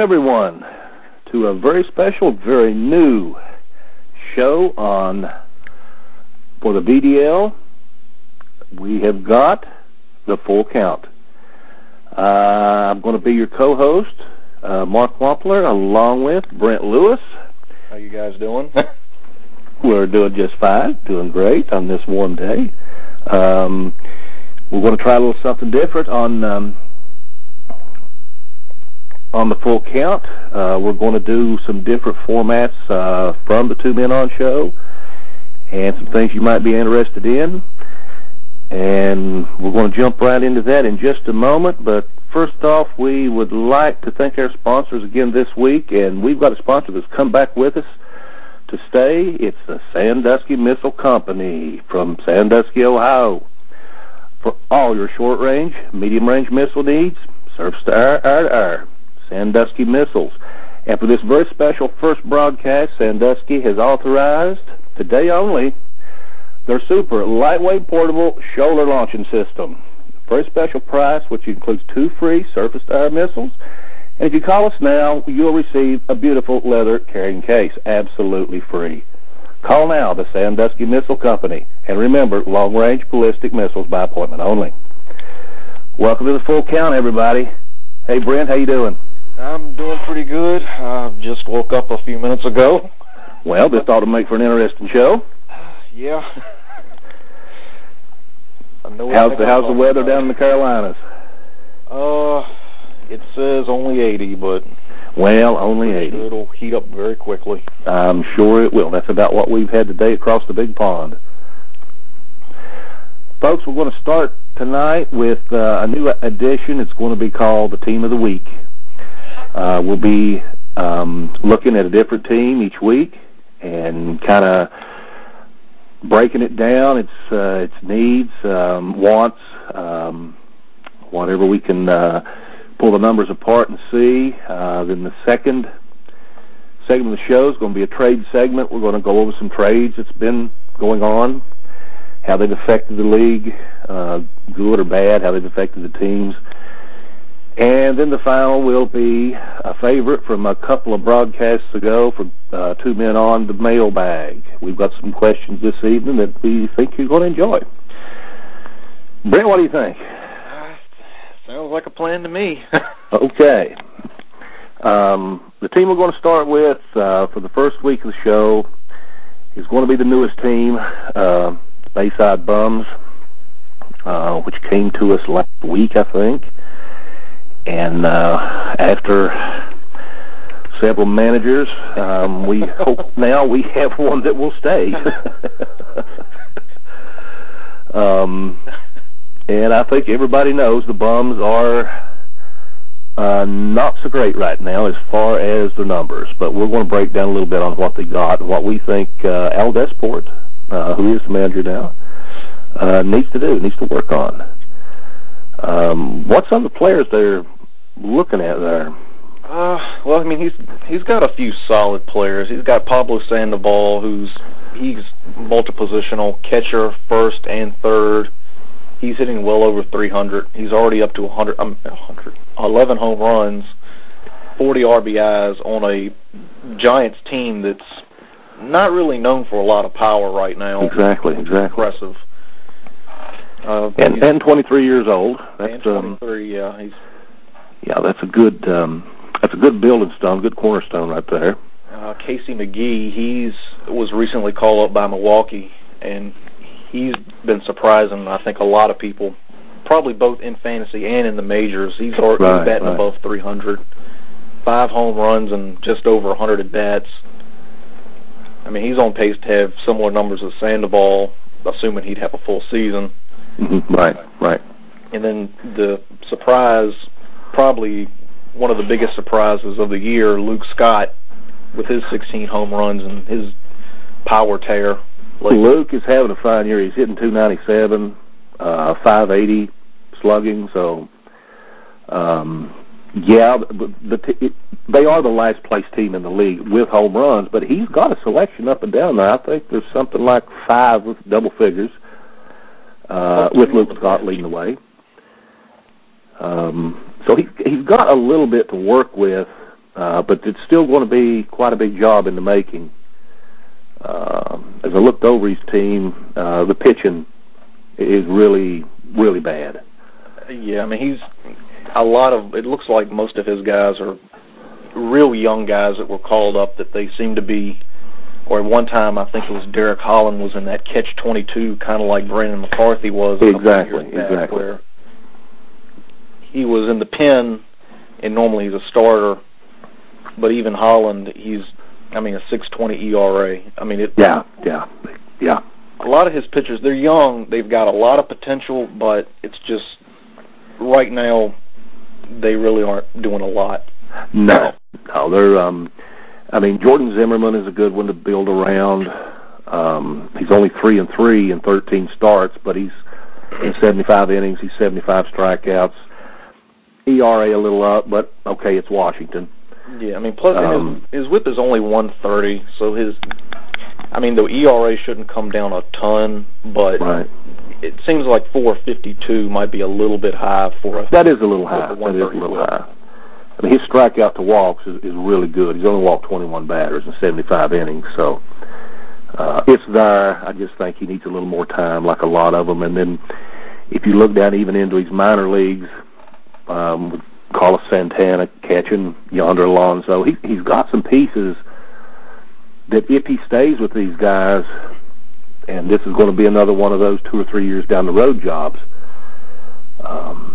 Everyone to a very special, very new show on for the BDL. We have got the full count. Uh, I'm going to be your co-host, uh, Mark Wampler, along with Brent Lewis. How you guys doing? We're doing just fine, doing great on this warm day. Um, we're going to try a little something different on um, on the full count. Uh, we're going to do some different formats uh, from the Two Men On show and some things you might be interested in. And we're going to jump right into that in just a moment. But first off, we would like to thank our sponsors again this week. And we've got a sponsor that's come back with us to stay. It's the Sandusky Missile Company from Sandusky, Ohio. For all your short-range, medium-range missile needs, air to air. Sandusky Missiles. And for this very special first broadcast, Sandusky has authorized, today only, their super lightweight portable shoulder launching system. Very special price, which includes two free surface-to-air missiles. And if you call us now, you'll receive a beautiful leather carrying case, absolutely free. Call now the Sandusky Missile Company. And remember, long-range ballistic missiles by appointment only. Welcome to the full count, everybody. Hey, Brent, how you doing? I'm doing pretty good. I just woke up a few minutes ago. Well, this ought to make for an interesting show. Yeah. how's the how's the weather down in the Carolinas? Uh, it says only 80, but well, only 80. Sure it'll heat up very quickly. I'm sure it will. That's about what we've had today across the big pond. Folks, we're going to start tonight with uh, a new edition. It's going to be called the Team of the Week. Uh, we'll be um, looking at a different team each week and kind of breaking it down, its uh, its needs, um, wants, um, whatever we can uh, pull the numbers apart and see. Uh, then the second segment of the show is going to be a trade segment. We're going to go over some trades that's been going on, how they've affected the league, uh, good or bad, how they've affected the teams. And then the final will be a favorite from a couple of broadcasts ago from uh, Two Men On the Mailbag. We've got some questions this evening that we think you're going to enjoy. Brent, what do you think? Uh, sounds like a plan to me. okay. Um, the team we're going to start with uh, for the first week of the show is going to be the newest team, uh, Bayside Bums, uh, which came to us last week, I think. And uh, after several managers, um, we hope now we have one that will stay. um, and I think everybody knows the bums are uh, not so great right now as far as the numbers, but we're going to break down a little bit on what they got what we think uh, Al Desport, uh, who is the manager now, uh, needs to do, needs to work on. Um, what some of the players they're looking at there? Uh, well, I mean, he's he's got a few solid players. He's got Pablo Sandoval, who's he's multi-positional catcher, first and third. He's hitting well over 300. He's already up to 100, um, 100 11 home runs, 40 RBIs on a Giants team that's not really known for a lot of power right now. Exactly, exactly. Impressive. Uh, and, and 23 years old. That's, and 23, um, yeah. He's yeah, that's a good um, that's a good building stone, good cornerstone right there. Uh, Casey McGehee, he's was recently called up by Milwaukee, and he's been surprising. I think a lot of people, probably both in fantasy and in the majors. He's already right, batting right. above 300, five home runs and just over 100 at bats. I mean, he's on pace to have similar numbers as Sandoval, assuming he'd have a full season. Mm-hmm. Right, right. And then the surprise probably one of the biggest surprises of the year, Luke Scott, with his 16 home runs and his power tear. Luke is having a fine year. He's hitting 297, uh, 580 slugging. So, um, yeah, the, the t- they are the last place team in the league with home runs, but he's got a selection up and down there. I think there's something like five with double figures, uh, with Luke Scott leading the way. Um, so he's he's got a little bit to work with uh, but it's still going to be quite a big job in the making. Uh, as I looked over his team, uh, the pitching is really, really bad. Yeah, I mean he's a lot of. It looks like most of his guys are real young guys that were called up that they seem to be. Or at one time, I think it was Derek Holland was in that catch twenty two, kind of like Brandon McCarthy was. Exactly, exactly. Where he was in the pen, and normally he's a starter. But even Holland, he's, I mean, a six twenty ERA. I mean, it. Yeah, yeah, yeah. a lot of his pitchers, they're young, they've got a lot of potential, but it's just right now they really aren't doing a lot. No, no, they're. Um, I mean, Jordan Zimmermann is a good one to build around. Um, he's only three and three in 13 starts, but he's in 75 innings. He's 75 strikeouts. ERA a little up, but okay, it's Washington. Yeah, I mean, plus Um, his, his whip is only 130, so his, I mean, the ERA shouldn't come down a ton, but Right. it seems like 452 might be a little bit high for a. That is a little high. That is a little whip. high. I mean, his strikeout to walks is, is really good. He's only walked 21 batters in 75 innings, so uh, it's there. I just think he needs a little more time, like a lot of them. And then if you look down even into his minor leagues, um, with Carlos Santana catching Yonder Alonso, he, he's got some pieces that if he stays with these guys, and this is going to be another one of those two or three years down the road jobs, um,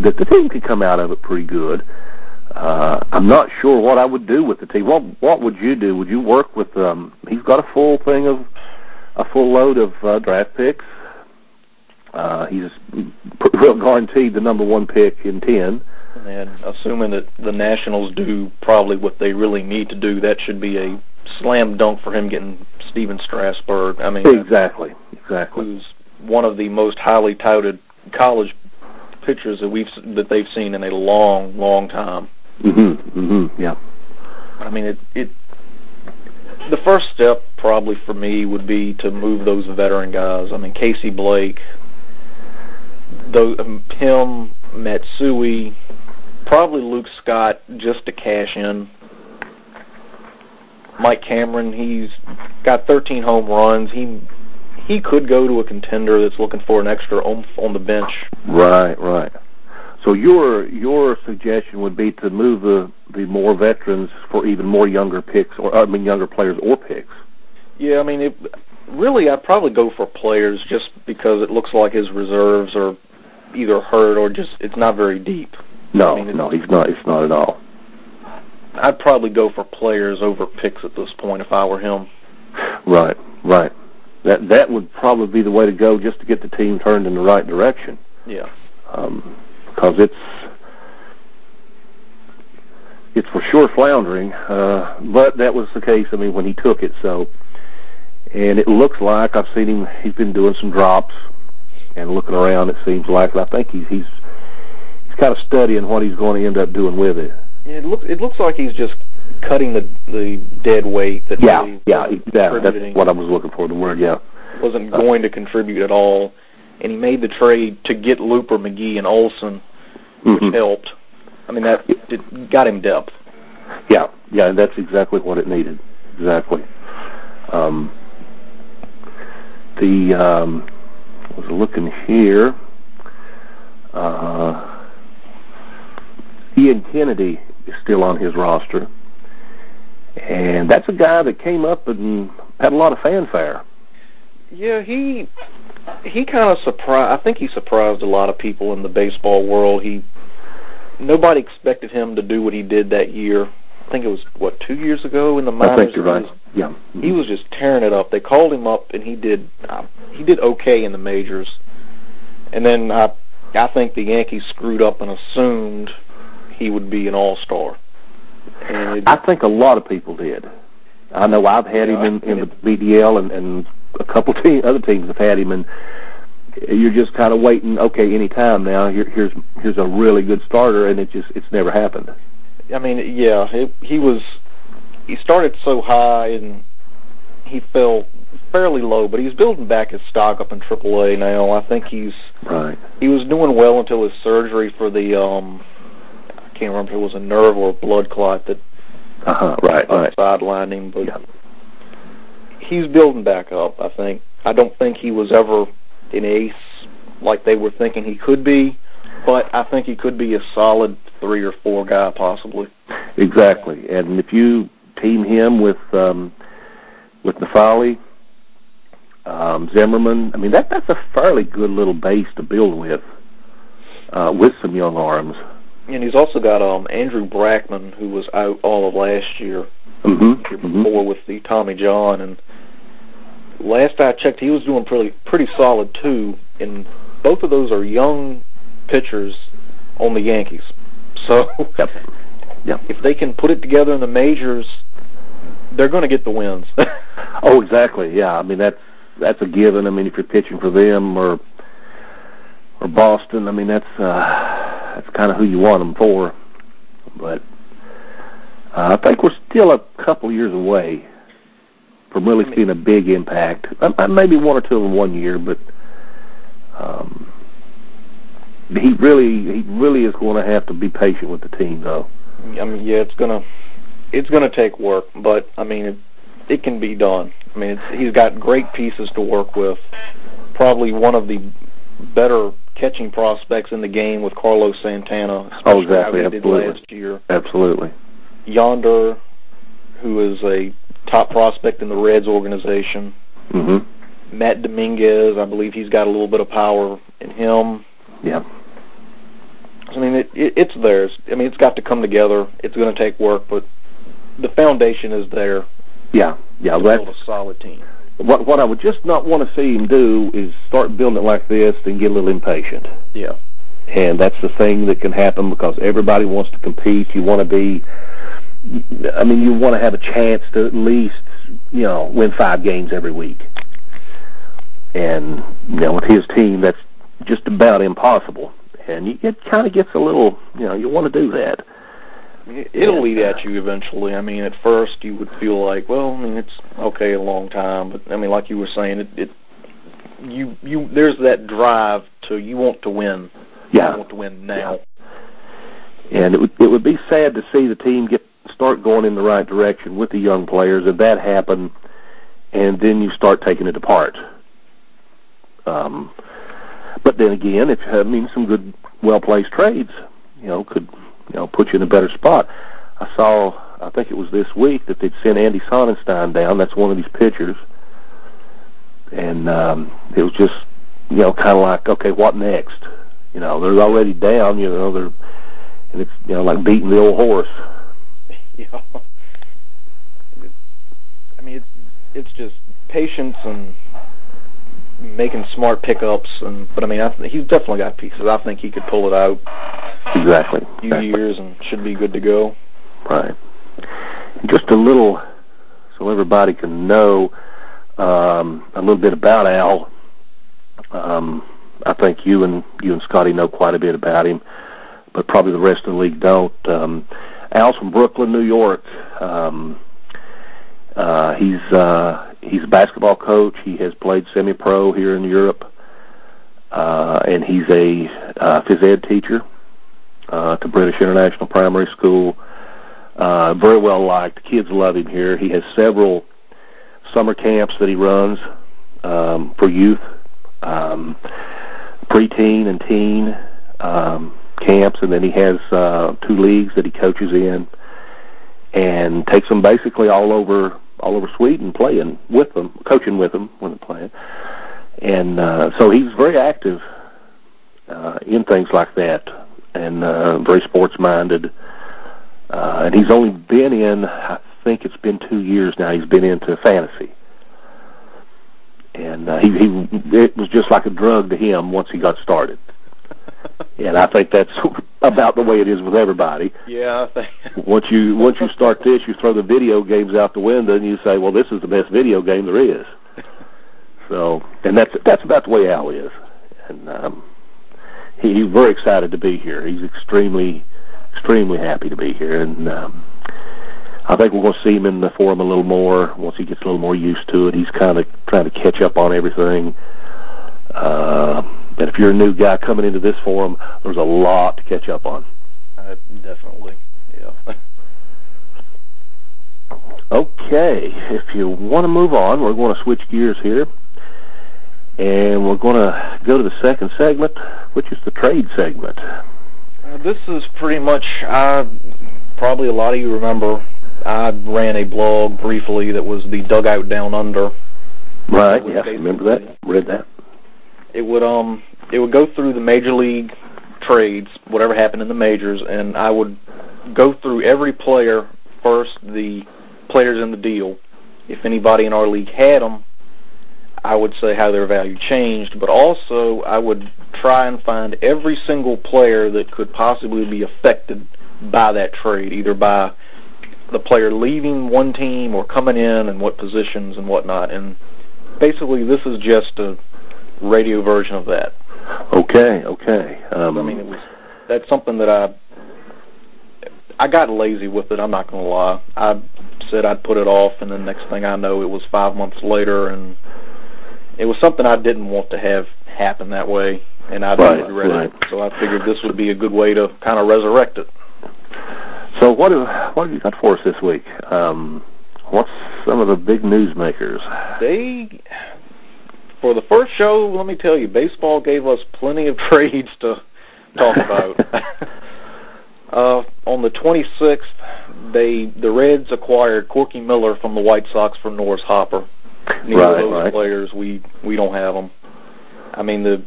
that the team could come out of it pretty good. Uh, I'm not sure what I would do with the team. What What would you do? Would you work with? Um, he's got a full thing of a full load of uh, draft picks. Uh, he's real guaranteed the number one pick in ten. And assuming that the Nationals do probably what they really need to do, that should be a slam dunk for him getting Stephen Strasburg. I mean, Exactly, exactly. who's one of the most highly touted college pitchers that we've that they've seen in a long, long time. Mhm, mhm, yeah. I mean, it it the first step probably for me would be to move those veteran guys. I mean, Casey Blake, those, um, him, Matsui, probably Luke Scott just to cash in. Mike Cameron, he's got 13 home runs. He he could go to a contender that's looking for an extra oomph on the bench. Right, right. So your your suggestion would be to move the the more veterans for even more younger picks, or I mean younger players or picks. Yeah, I mean, it, really, I'd probably go for players just because it looks like his reserves are either hurt or just it's not very deep. No, I mean, no, he's not. He's not at all. I'd probably go for players over picks at this point if I were him. Right, right. That that would probably be the way to go, just to get the team turned in the right direction. Yeah. Um, because it's it's for sure floundering. Uh, but that was the case. I mean, when he took it, so and it looks like I've seen him. He's been doing some drops and looking around. It seems like, and I think he's he's he's kind of studying what he's going to end up doing with it. It looks it looks like he's just cutting the the dead weight that Yeah, really yeah, yeah. That's what I was looking for. The word, yeah. wasn't going to contribute at all, and he made the trade to get Looper, McGehee, and Olson, which Mhm. helped. I mean that it got him depth. Yeah, yeah, and that's exactly what it needed. Exactly. Um, the um, I was looking here. Uh, Ian Kennedy is still on his roster, and that's a guy that came up and had a lot of fanfare. Yeah, he he kind of surprised. I think he surprised a lot of people in the baseball world. He nobody expected him to do what he did that year. I think it was what two years ago in the minors. I think you're right. Yeah. He was just tearing it up. They called him up, and he did uh, he did okay in the majors. And then I I think the Yankees screwed up and assumed he would be an all star. And it, I think a lot of people did. I know I've had Yeah, him in, in the BDL, and, and a couple te- other teams have had him, and you're just kind of waiting. Okay, any time now. Here, here's here's a really good starter, and it just it's never happened. I mean, yeah, it, he was. He started so high and he fell fairly low, but he's building back his stock up in AAA now. I think he's Right. he was doing well until his surgery for the um can't can't remember if it was a nerve or a blood clot that uh-huh, right, right. sidelined him, but Yeah. he's building back up. I think. I don't think he was ever an ace like they were thinking he could be, but I think he could be a solid three or four guy possibly. Exactly. And if you team him with um, with Nafali, um, Zimmermann, I mean that that's a fairly good little base to build with, uh, with some young arms. And he's also got um Andrew Brackman, who was out all of last year, Mm-hmm. year before with the Tommy John, and last I checked, he was doing pretty pretty solid too. And both of those are young pitchers on the Yankees, so Yep. Yep. if they can put it together in the majors, they're going to get the wins. Oh, exactly. Yeah. I mean that's that's a given. I mean if you're pitching for them or or Boston, I mean that's uh, that's kind of who you want them for. But uh, I think we're still a couple years away from really seeing a big impact. Uh, uh, Maybe one or two in one year, but um, he really he really is going to have to be patient with the team, though. I mean, yeah, it's gonna it's gonna take work, but I mean, it, it can be done. I mean, he's got great pieces to work with. Probably one of the better catching prospects in the game with Carlos Santana. Oh, exactly, absolutely. last year. Absolutely. Yonder, who is a top prospect in the Reds organization. hmm Matt Dominguez, I believe he's got a little bit of power in him. Yeah. I mean, it, it, it's theirs. I mean, it's got to come together. It's going to take work, but the foundation is there Yeah. Yeah. to build a solid team. What what I would just not want to see him do is start building it like this and get a little impatient. Yeah. And that's the thing that can happen because everybody wants to compete. You want to be, I mean, you want to have a chance to at least, you know, win five games every week. And, you know, with his team, that's just about impossible. And it kind of gets a little, you know, you want to do that. I mean, it- It'll eat at you eventually. I mean, at first you would feel like, well, I mean, it's okay a long time, but I mean, like you were saying, it, it you you there's that drive to you want to win. You Yeah. want to win now. And it would, it would be sad to see the team get start going in the right direction with the young players, and that happen, and then you start taking it apart. Um, but then again, if you I mean some good, well-placed trades, you know, could you know put you in a better spot. I saw, I think it was this week that they'd sent Andy Sonnanstine down. That's one of these pitchers, and um, it was just you know kind of like, okay, what next? You know, they're already down. You know, they're and it's you know like beating the old horse. Yeah. I mean, it, it's just patience and making smart pickups, and but I mean, I, he's definitely got pieces. I think he could pull it out Exactly. a few exactly. years and should be good to go. Right. Just a little, so everybody can know um, a little bit about Al. Um, I think you and you and Scotty know quite a bit about him, but probably the rest of the league don't. Um, Al's from Brooklyn, New York. Um, uh, he's uh, he's a basketball coach. He has played semi-pro here in Europe, uh, and he's a uh, phys ed teacher uh, to British International Primary School. Uh, very well liked. Kids love him here. He has several summer camps that he runs um, for youth, um, preteen and teen um, camps, and then he has uh, two leagues that he coaches in, and takes them basically all over all over Sweden, playing with them, coaching with them when they're playing, and uh, so he's very active uh, in things like that, and uh, very sports minded. Uh, and he's only been in, I think it's been two years now. He's been into fantasy, and uh, he, he it was just like a drug to him once he got started. and I think that's about the way it is with everybody. Yeah, I think. Once you once you start this, you throw the video games out the window, and you say, "Well, this is the best video game there is." So, and that's that's about the way Al is, and um, he, he's very excited to be here. He's extremely extremely happy to be here, and um, I think we're going to see him in the forum a little more once he gets a little more used to it. He's kind of trying to catch up on everything. Uh, but if you're a new guy coming into this forum, there's a lot to catch up on. Uh, definitely, yeah. Okay, if you want to move on, we're going to switch gears here. And we're going to go to the second segment, which is the trade segment. Uh, this is pretty much, uh, probably a lot of you remember, I ran a blog briefly that was the Dugout Down Under. Right, yeah, remember that? Read that. It would, um, it would go through the major league trades, whatever happened in the majors, and I would go through every player first, the players in the deal. If anybody in our league had them, I would say how their value changed, but also I would try and find every single player that could possibly be affected by that trade, either by the player leaving one team or coming in and what positions and whatnot. And basically this is just a radio version of that. Okay, okay. Um, I mean, it was, that's something that I I got lazy with it. I'm not going to lie. I said I'd put it off, and then next thing I know, it was five months later, and it was something I didn't want to have happen that way, and I Right, regret right. it. So I figured this would be a good way to kind of resurrect it. so what have, what have you got for us this week? Um, what's some of the big news makers? They, for the first show, let me tell you, baseball gave us plenty of trades to talk about. uh, on the 26th, they the Reds acquired Corky Miller from the White Sox for Norris Hopper. Neither Right, of those right. players, we we don't have them. I mean, the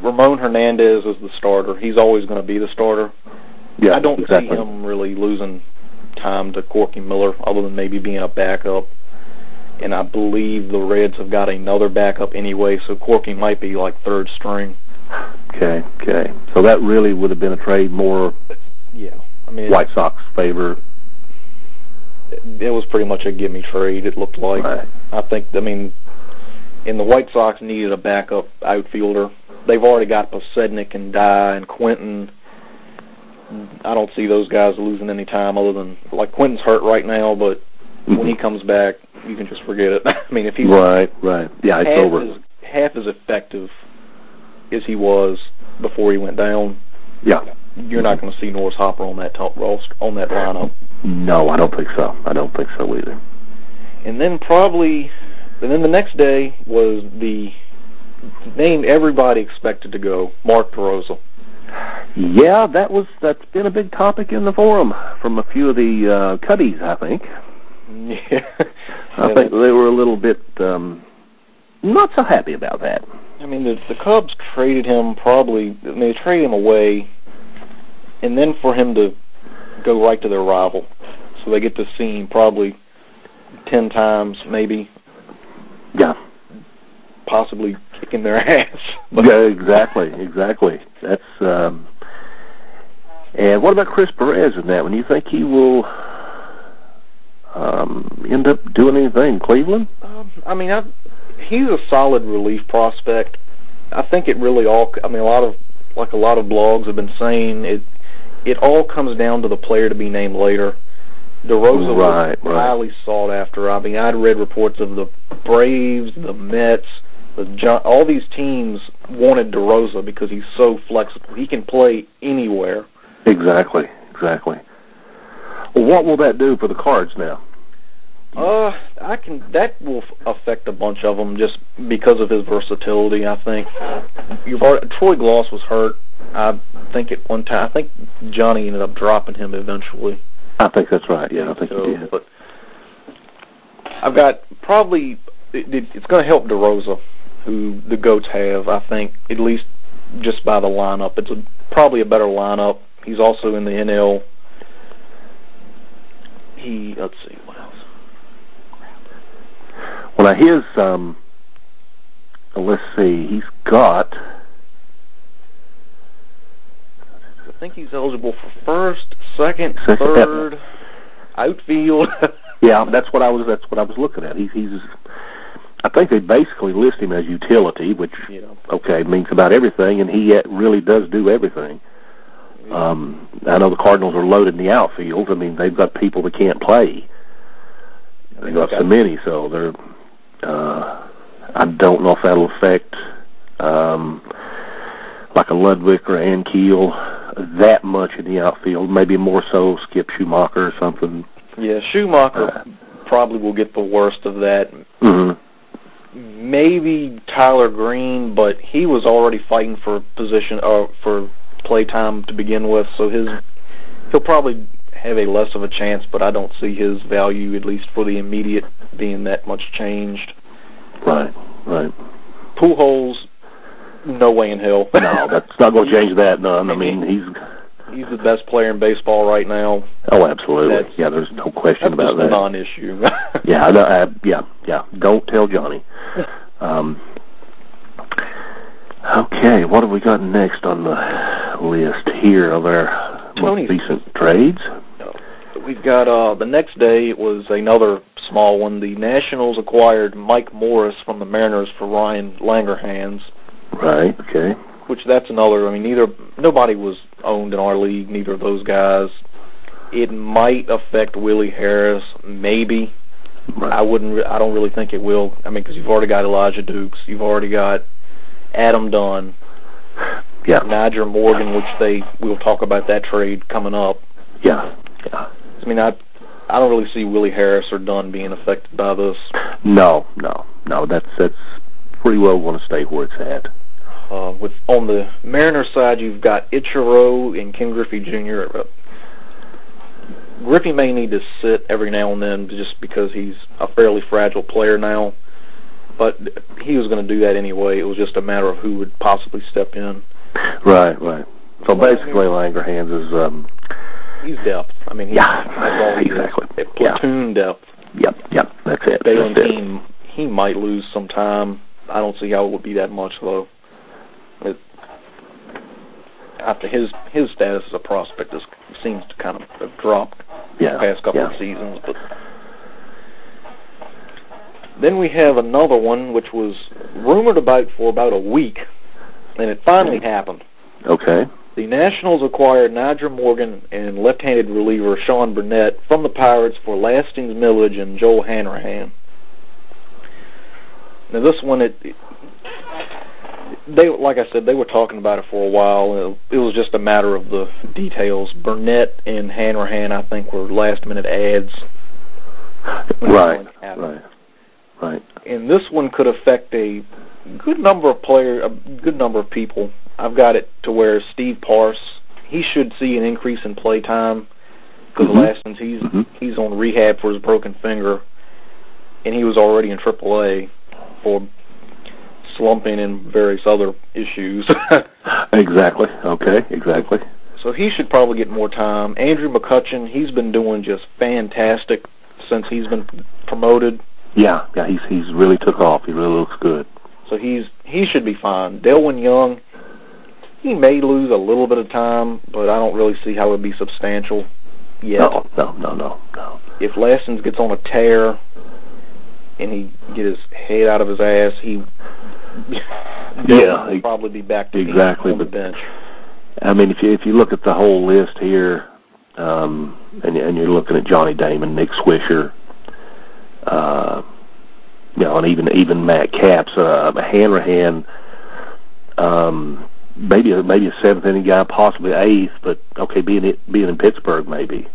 Ramon Hernandez is the starter. He's always going to be the starter. Yeah, I don't exactly. see him really losing time to Corky Miller, other than maybe being a backup. And I believe the Reds have got another backup anyway, so Corky might be like third string. Okay, okay. So that really would have been a trade more Yeah, I mean, White Sox favor. it, it was pretty much a gimme trade. It looked like. Right. I think. I mean, and the White Sox needed a backup outfielder. They've already got Podsednik and Dye and Quentin. I don't see those guys losing any time other than like Quentin's hurt right now, but when he comes back, you can just forget it. I mean, if he's Right, right. Yeah, it's half over. as half as effective as he was before he went down, Yeah. you're not going to see Norris Hopper on that top on that lineup. No, I don't think so. I don't think so either. And then probably, and then the next day was the name everybody expected to go, Mark DeRosa. Yeah, that was that's been a big topic in the forum from a few of the uh, cuddies, I think. Yeah. I think they were a little bit um, not so happy about that. I mean, the, the Cubs traded him probably, I mean, they traded him away, and then for him to go right to their rival. So they get to see him probably 10 times, maybe, Yeah, possibly kicking their ass. Yeah, exactly, exactly. That's um, and what about Chris Perez in that one? You think he will um, end up doing anything in Cleveland? Um, I mean, I, he's a solid relief prospect. I think it really all. I mean, a lot of like a lot of blogs have been saying it. It all comes down to the player to be named later. DeRosa Right, was right. highly sought after. I mean, I'd read reports of the Braves, the Mets, the Gi- all these teams wanted DeRosa because he's so flexible. He can play anywhere. Exactly, exactly. Well, what will that do for the Cards now? Uh, I can. That will affect a bunch of them just because of his versatility. I think. You've already, Troy Glaus was hurt. I think at one time. I think Johnny ended up dropping him eventually. I think that's right. Yeah, I think so, he did. but I've got probably. It, it, it's going to help DeRosa, who the goats have. I think at least just by the lineup, it's a, probably a better lineup. He's also in the NL. He let's see what else. Well, now his um, let's see, he's got I think he's eligible for first, second, third, outfield. yeah. That's what I was. That's what I was looking at. He's he's. I think they basically list him as utility, which you know, okay means about everything, and he uh, really does do everything. Um, I know the Cardinals are loaded in the outfield. I mean, they've got people that can't play. They've got Okay. so many, so they're. Uh, I don't know if that'll affect um, like a Ludwick or Ankiel. that much in the outfield. Maybe more so Skip Schumaker or something. Yeah, Schumaker uh, probably will get the worst of that. Mm-hmm. Maybe Tyler Greene, but he was already fighting for position uh, for play time to begin with, so his he'll probably have a less of a chance, but I don't see his value, at least for the immediate, being that much changed. Right, right. Pujols, no way in hell. no, that's not going to change that none. I mean, he's he's the best player in baseball right now. Oh, absolutely. That's, yeah, there's no question about that. Non-issue. yeah, no, uh, yeah, yeah. Don't tell Johnny. Um, okay, what have we got next on the list here of our most recent trades? We've got uh, the next day. It was another small one. The Nationals acquired Mike Morse from the Mariners for Ryan Langerhans. Right. Okay. Which that's another. I mean, neither nobody was owned in our league. Neither of those guys. It might affect Willie Harris, maybe. Right. I wouldn't. I don't really think it will. I mean, because you've already got Elijah Dukes. You've already got Adam Dunn. Yeah. Nyjer Morgan, which they we'll talk about that trade coming up. Yeah. Yeah. I mean, I I don't really see Willie Harris or Dunn being affected by this. No, no, no. That's that's pretty well going to stay where it's at. Uh, with on the Mariners side, you've got Ichiro and Ken Griffey Jr. Uh, Griffey may need to sit every now and then just because he's a fairly fragile player now, but he was going to do that anyway. It was just a matter of who would possibly step in. Right, right. So basically, Langerhans is um, he's depth. I mean, he's, yeah, that's all he exactly. Is. Platoon yeah. depth. Yep, yep, that's it. Bailing team, he might lose some time. I don't see how it would be that much though. It, after his his status as a prospect is, seems to kind of have dropped yeah, the past couple yeah. of seasons. But then we have another one which was rumored about for about a week, and it finally happened. Okay. The Nationals acquired Nyjer Morgan and left-handed reliever Sean Burnett from the Pirates for Lastings Milledge and Joel Hanrahan. Now this one, it, they like I said, they were talking about it for a while. It was just a matter of the details. Burnett and Hanrahan, I think, were last-minute ads. Right, right, right. And this one could affect a good number of players, a good number of people. I've got it to where Steve Pearce, he should see an increase in play time because mm-hmm. the last since he's mm-hmm. he's on rehab for his broken finger, and he was already in AAA for slumping and various other issues. exactly. Okay. Exactly. So he should probably get more time. Andrew McCutchen, he's been doing just fantastic since he's been promoted. Yeah, yeah, he's he's really took off. He really looks good. So he's he should be fine. Delwyn Young, he may lose a little bit of time, but I don't really see how it would be substantial yet. No, no, no, no, no. If Lastings gets on a tear and he get his head out of his ass, he yeah, he'll probably be back to exactly on the bench. I mean, if you if you look at the whole list here, um, and and you're looking at Johnny Damon, Nick Swisher, uh, you know, and even even Matt Capps, uh, a Hanrahan, um, maybe a, maybe a seventh inning guy, possibly eighth, but okay, being it being in Pittsburgh, maybe.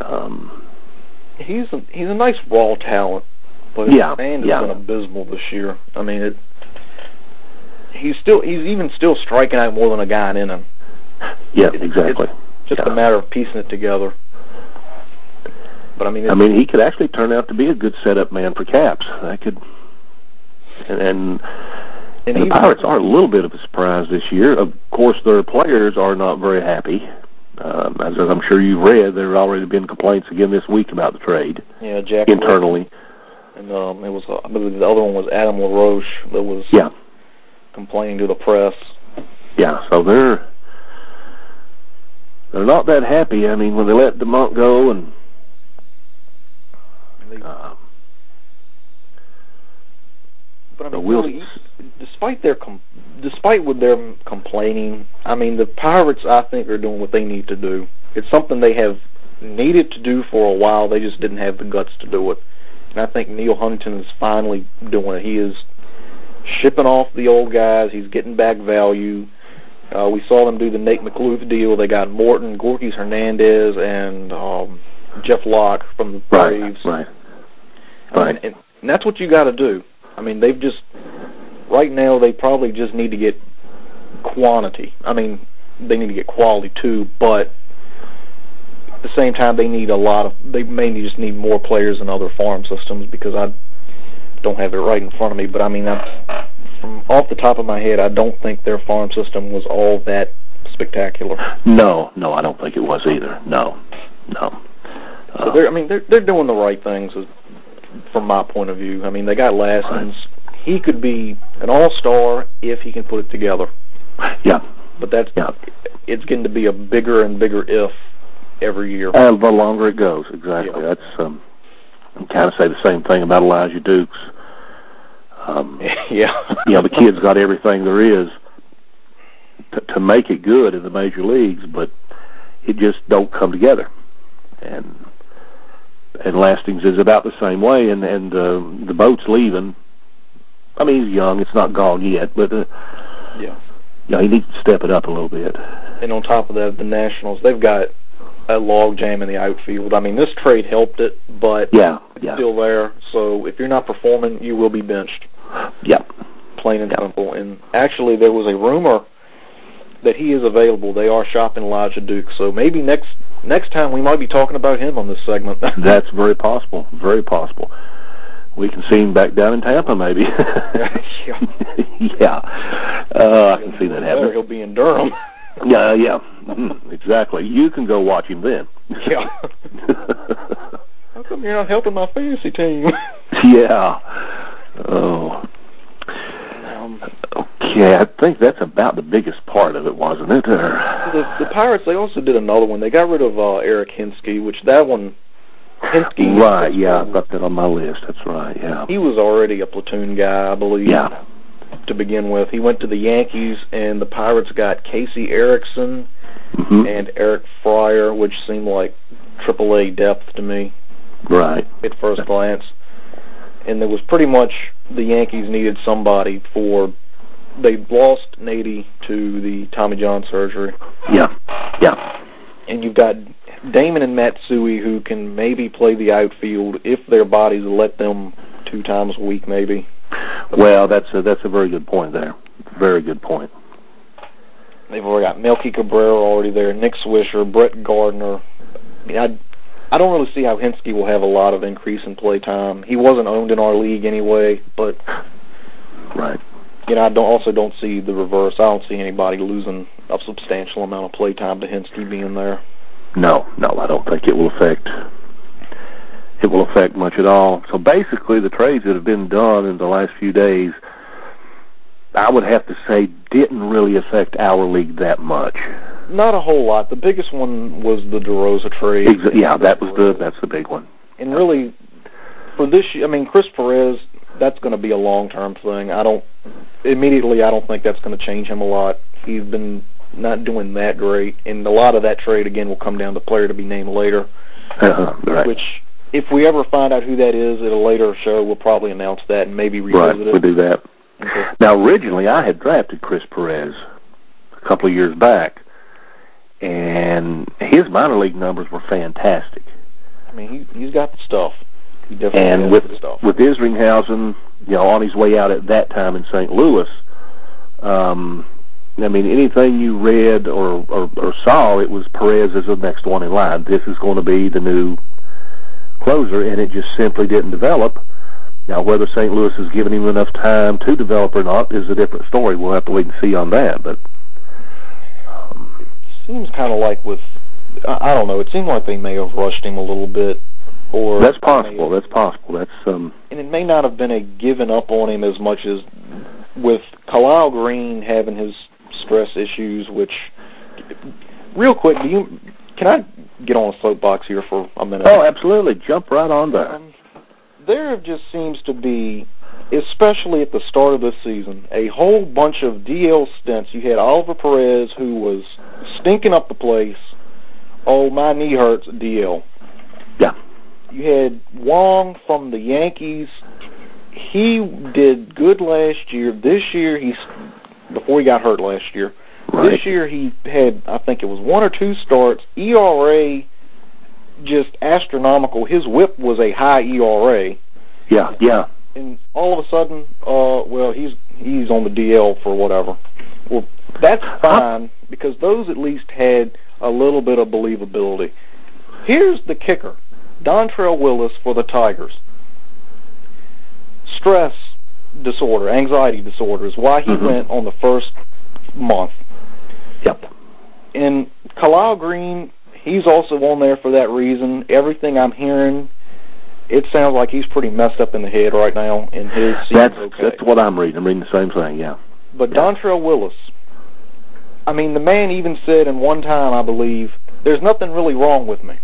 Um, he's a, he's a nice raw talent, but yeah, his stand has yeah. been abysmal this year. I mean, it. He's still he's even still striking out more than a guy in him. Yeah, it, exactly. It's just yeah. a matter of piecing it together. But I mean, I mean, he could actually turn out to be a good setup man for Capps. I could, and and, and, and the Pirates are a little bit of a surprise this year. Of course, their players are not very happy. Um, as, as I'm sure you've read, there have already been complaints again this week about the trade. Yeah, Jack internally. And um, it was, uh, I believe the other one was Adam LaRoche that was yeah. complaining to the press. Yeah, so they're they're not that happy. I mean, when they let DeMont go and um, but I mean, really, despite their com- despite with their complaining, I mean, the Pirates I think are doing what they need to do. It's something they have needed to do for a while. They just didn't have the guts to do it. And I think Neal Huntington is finally doing it. He is shipping off the old guys. He's getting back value. Uh, we saw them do the Nate McLouth deal. They got Morton, Gorkys Hernandez, and um, Jeff Locke from the Braves. Right, right. Right. and, and that's what you got to do. I mean, they've just right now they probably just need to get quantity. I mean, they need to get quality too, but at the same time they need a lot of. They may just need more players in other farm systems because I don't have it right in front of me. But I mean, I, from off the top of my head, I don't think their farm system was all that spectacular. No, no, I don't think it was either. No, no. So they're, I mean, they're they're doing the right things from my point of view. I mean, they got Lastings. He could be an all-star if he can put it together. Yeah. But that's Yeah. it's getting to be a bigger and bigger if every year. And the longer it goes, exactly. Yeah. That's um, I kind of say the same thing about Elijah Dukes. Um, yeah. you know, the kid's got everything there is to, to make it good in the major leagues, but it just don't come together. And and Lastings is about the same way, and and uh, the boat's leaving. I mean, he's young; it's not gone yet, but uh, Yeah. know, he needs to step it up a little bit. And on top of that, the Nationals they've got a log jam in the outfield. I mean, this trade helped it, but Yeah, it's yeah, still there. So if you're not performing, you will be benched. yeah. plain and simple. And actually, there was a rumor that he is available. They are shopping Elijah Duke, so maybe next next time we might be talking about him on this segment. That's very possible. Very possible. We can see him back down in Tampa, maybe. yeah. yeah, uh, I can see that happening. he'll be in Durham. Yeah, yeah, Mhm, exactly. You can go watch him then. yeah. How come you're not helping my fantasy team? yeah. Oh, um, okay. I think that's about the biggest part of it, wasn't it? Or, the, the Pirates, they also did another one. They got rid of uh, Eric Hinske, which that one, Hinske, right. Yeah, I've got that on my list. That's right. Yeah. he was already a platoon guy, I believe. Yeah. to begin with. He went to the Yankees, and the Pirates got Casey Erickson hmm and Eric Fryer, which seemed like AAA depth to me Right. at first glance. And there was pretty much the Yankees needed somebody for. They lost Nady to the Tommy John surgery, Yeah. Yeah. and you've got Damon and Matsui who can maybe play the outfield if their bodies let them two times a week, maybe. Well, that's a that's a very good point there. Very good point. They've already got Melky Cabrera already there, Nick Swisher, Brett Gardner. I mean, I, I don't really see how Hinske will have a lot of increase in play time. He wasn't owned in our league anyway, but Right. You know, I don't also don't see the reverse. I don't see anybody losing a substantial amount of play time to Hinske being there. No, no, I don't think it will affect it will affect much at all. So basically, the trades that have been done in the last few days, I would have to say, didn't really affect our league that much. Not a whole lot. The biggest one was the DeRosa trade. Exa- yeah, that was the that's the big one. And really, for this year, I mean, Chris Perez, that's going to be a long-term thing. I don't immediately. I don't think that's going to change him a lot. He's been not doing that great, and a lot of that trade again will come down to player to be named later. Uh-huh, right, Which, if we ever find out who that is at a later show, we'll probably announce that and maybe revisit it. right. it. do that. Okay. Now, originally, I had drafted Chris Perez a couple of years back, and his minor league numbers were fantastic. I mean, he, he's got the stuff. He definitely And has with the stuff. with Isringhausen, you know, on his way out at that time in St. Louis, um, I mean, anything you read or, or, or saw, it was Perez as the next one in line. This is going to be the new closer, and it just simply didn't develop. Now, whether St. Louis has given him enough time to develop or not is a different story. We'll have to wait and see on that. But um, seems kind of like with I, I don't know. It seemed like they may have rushed him a little bit, or that's possible. That's possible. That's um, and it may not have been a giving up on him as much as with Khalil Greene having his stress issues. Which, real quick, do you can I get on a soapbox here for a minute? oh, absolutely. Jump right on there. Um, there just seems to be, especially at the start of this season, a whole bunch of DL stints. You had Oliver Perez, who was stinking up the place. Oh, my knee hurts, DL. You had Wang from the Yankees. He did good last year. This year, he's before he got hurt last year. Right. This year he had, I think it was one or two starts. ERA just astronomical. His WHIP was a high ERA, Yeah, yeah. and all of a sudden, uh, well, he's he's on the DL for whatever. Well, that's fine because those at least had a little bit of believability. Here's the kicker: Dontrelle Willis for the Tigers. Stress disorder, anxiety disorder is why he Mhm. went on the first month. Yep. And Khalil Greene, he's also on there for that reason. Everything I'm hearing, it sounds like he's pretty messed up in the head right now, and his That's okay. that's what I'm reading. I'm reading the same thing. Yeah. But Yeah. Dontrelle Willis, I mean, the man even said in one time, I believe, there's nothing really wrong with me.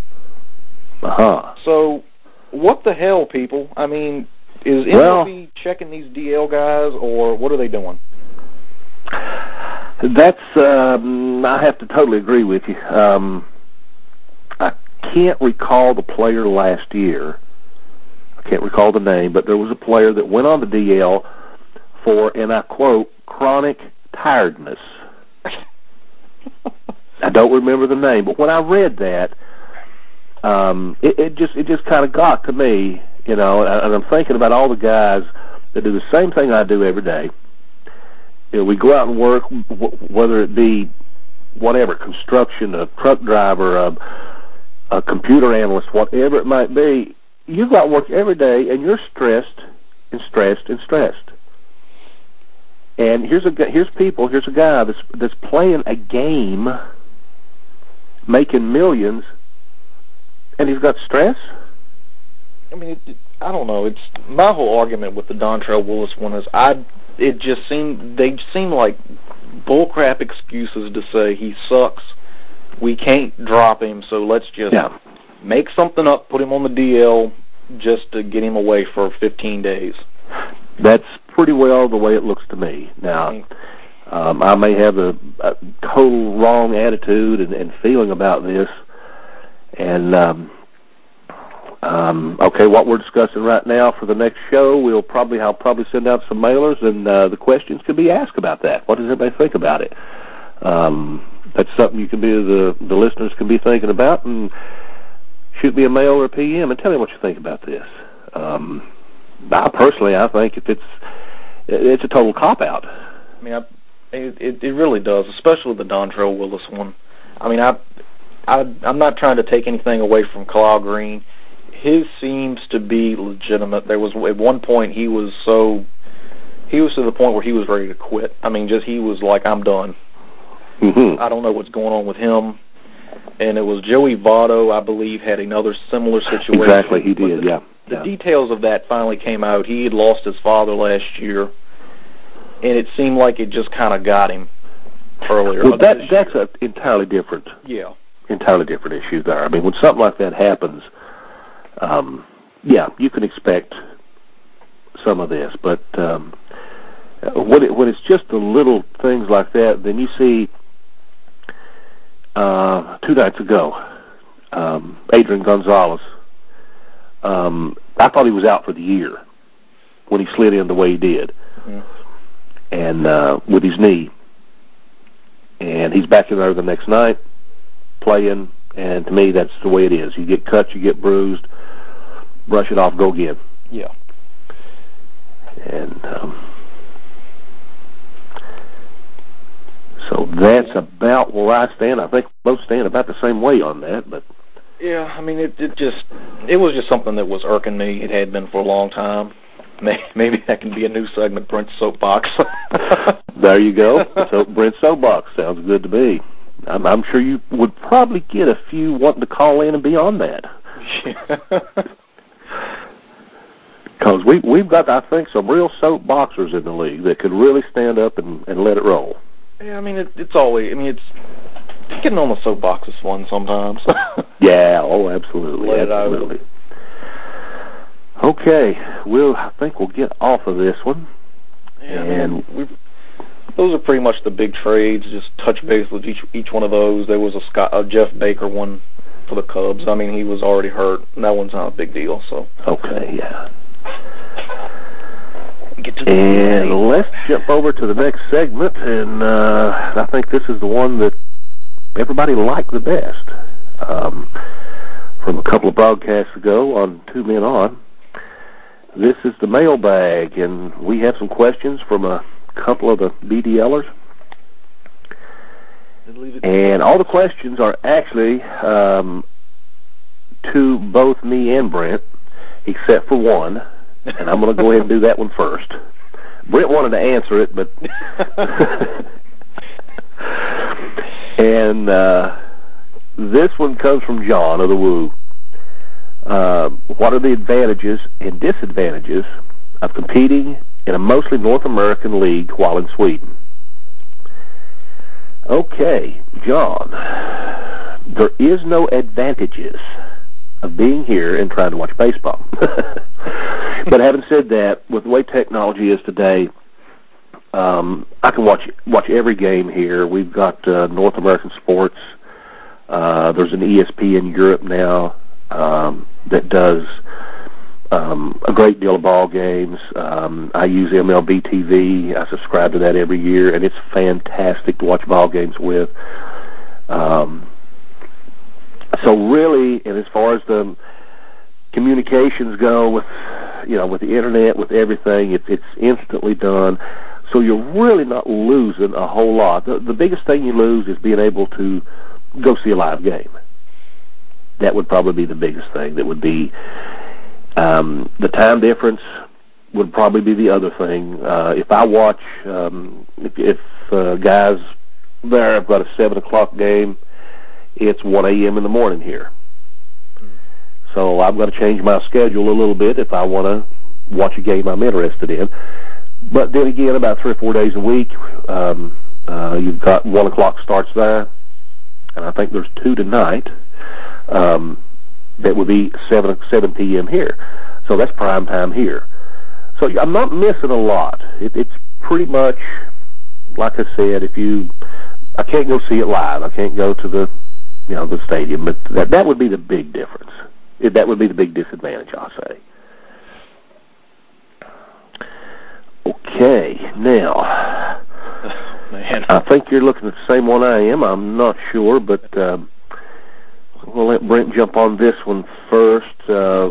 Uh huh. So, what the hell, people? I mean, is Well- MLB checking these DL guys, or what are they doing? That's um, I have to totally agree with you. Um, I can't recall the player last year. I can't recall the name, but there was a player that went on the DL for, and I quote, chronic tiredness. I don't remember the name, but when I read that, um, it, it just it just kind of got to me, you know. And and I'm thinking about all the guys that do the same thing I do every day. You know, we go out and work, w- whether it be whatever, construction, a truck driver, a, a computer analyst, whatever it might be. You go out and work every day, and you're stressed and stressed and stressed. And here's a here's people. Here's a guy that's that's playing a game, making millions, and he's got stress. I mean, it, I don't know. It's my whole argument with the Dontrelle Willis one is I. It just seemed they seem like bullcrap excuses to say he sucks. We can't drop him, so let's just Yeah. make something up, put him on the DL, just to get him away for 15 days. That's pretty well the way it looks to me. Now, um, I may have a, a total wrong attitude and, and feeling about this, and um, um, okay, what we're discussing right now for the next show, we'll probably I'll probably send out some mailers, and uh, the questions can be asked about that. What does everybody think about it? Um, that's something you can be the the listeners can be thinking about, and shoot me a mail or a PM and tell me what you think about this. Um, I personally, I think if it's it's a total cop out. I mean, I, it, it it really does, especially the Dontrelle Willis one. I mean, I, I I'm not trying to take anything away from Khalil Greene. His seems to be legitimate. There was at one point he was so he was to the point where he was ready to quit. I mean, just he was like, I'm done. Mm-hmm. I don't know what's going on with him. And it was Joey Votto, I believe, had another similar situation. Exactly, he did. the- Yeah. the yeah. details of that finally came out. He had lost his father last year, and it seemed like it just kind of got him earlier. Well, that that's an entirely different, year. Entirely different issue there. I mean, when something like that happens, um, yeah, you can expect some of this, but um, when it when it's just the little things like that, then you see uh, two nights ago, um, Adrian Gonzalez. Um, I thought he was out for the year when he slid in the way he did, Mhm. and uh, with his knee. And he's back in there the next night playing. And to me, that's the way it is. You get cut, you get bruised, brush it off, go again. Yeah. And um, so that's about where I stand. I think both stand about the same way on that. But Yeah, I mean, it, it just, it was just something that was irking me. It had been for a long time. Maybe that can be a new segment, Brent's Soapbox. there you go. so Brent Soapbox sounds good to me. I'm, I'm sure you would probably get a few wanting to call in and be on that. Because we, we've got, I think, some real soapboxers in the league that could really stand up and, and let it roll. yeah, I mean, it, it's always, I mean, it's, getting on the soapbox is fun sometimes. Yeah, oh, absolutely, Let it absolutely. Okay, we'll, I think we'll get off of this one. Yeah, I mean, And- we those are pretty much the big trades. Just touch base with each each one of those. There was a Scott, a Jeff Baker one for the Cubs. I mean, he was already hurt. That one's not a big deal. So, Okay, yeah. Get to And point. let's jump over to the next segment, and uh, I think this is the one that everybody liked the best. Um, from a couple of broadcasts ago on Two Men On, this is the mailbag, and we have some questions from a couple of the BDLers. And all the questions are actually um, to both me and Brent, except for one. And I'm going to go ahead and do that one first. Brent wanted to answer it, but and uh, this one comes from John of the Woo. Uh, what are the advantages and disadvantages of competing in a mostly North American league while in Sweden? Okay, John, there is no advantages of being here and trying to watch baseball. but having said that, with the way technology is today, um, I can watch watch every game here. We've got uh, North American sports. Uh, there's an ESPN Europe now um, that does um, a great deal of ball games. Um, I use MLB TV. I subscribe to that every year, and it's fantastic to watch ball games with. Um, so really, and as far as the communications go with, you know, with the internet, with everything, it's it's instantly done. So you're really not losing a whole lot. The, the biggest thing you lose is being able to go see a live game. That would probably be the biggest thing. That would be um, the time difference would probably be the other thing. Uh, if I watch, um, if, if uh, guys there have got a seven o'clock game, it's one a.m. in the morning here. So I've got to change my schedule a little bit if I want to watch a game I'm interested in. But then again, about three or four days a week, um, uh, you've got one o'clock starts there, and I think there's two tonight. Um, that would be seven seven p.m. here, so that's prime time here. So I'm not missing a lot. It, it's pretty much like I said. If you, I can't go see it live. I can't go to the, you know, the stadium. But that that would be the big difference. It, that would be the big disadvantage. I'll say. Okay, now Man. I think you're looking at the same one I am. I'm not sure, but um, we'll let Brent jump on this one first. Uh,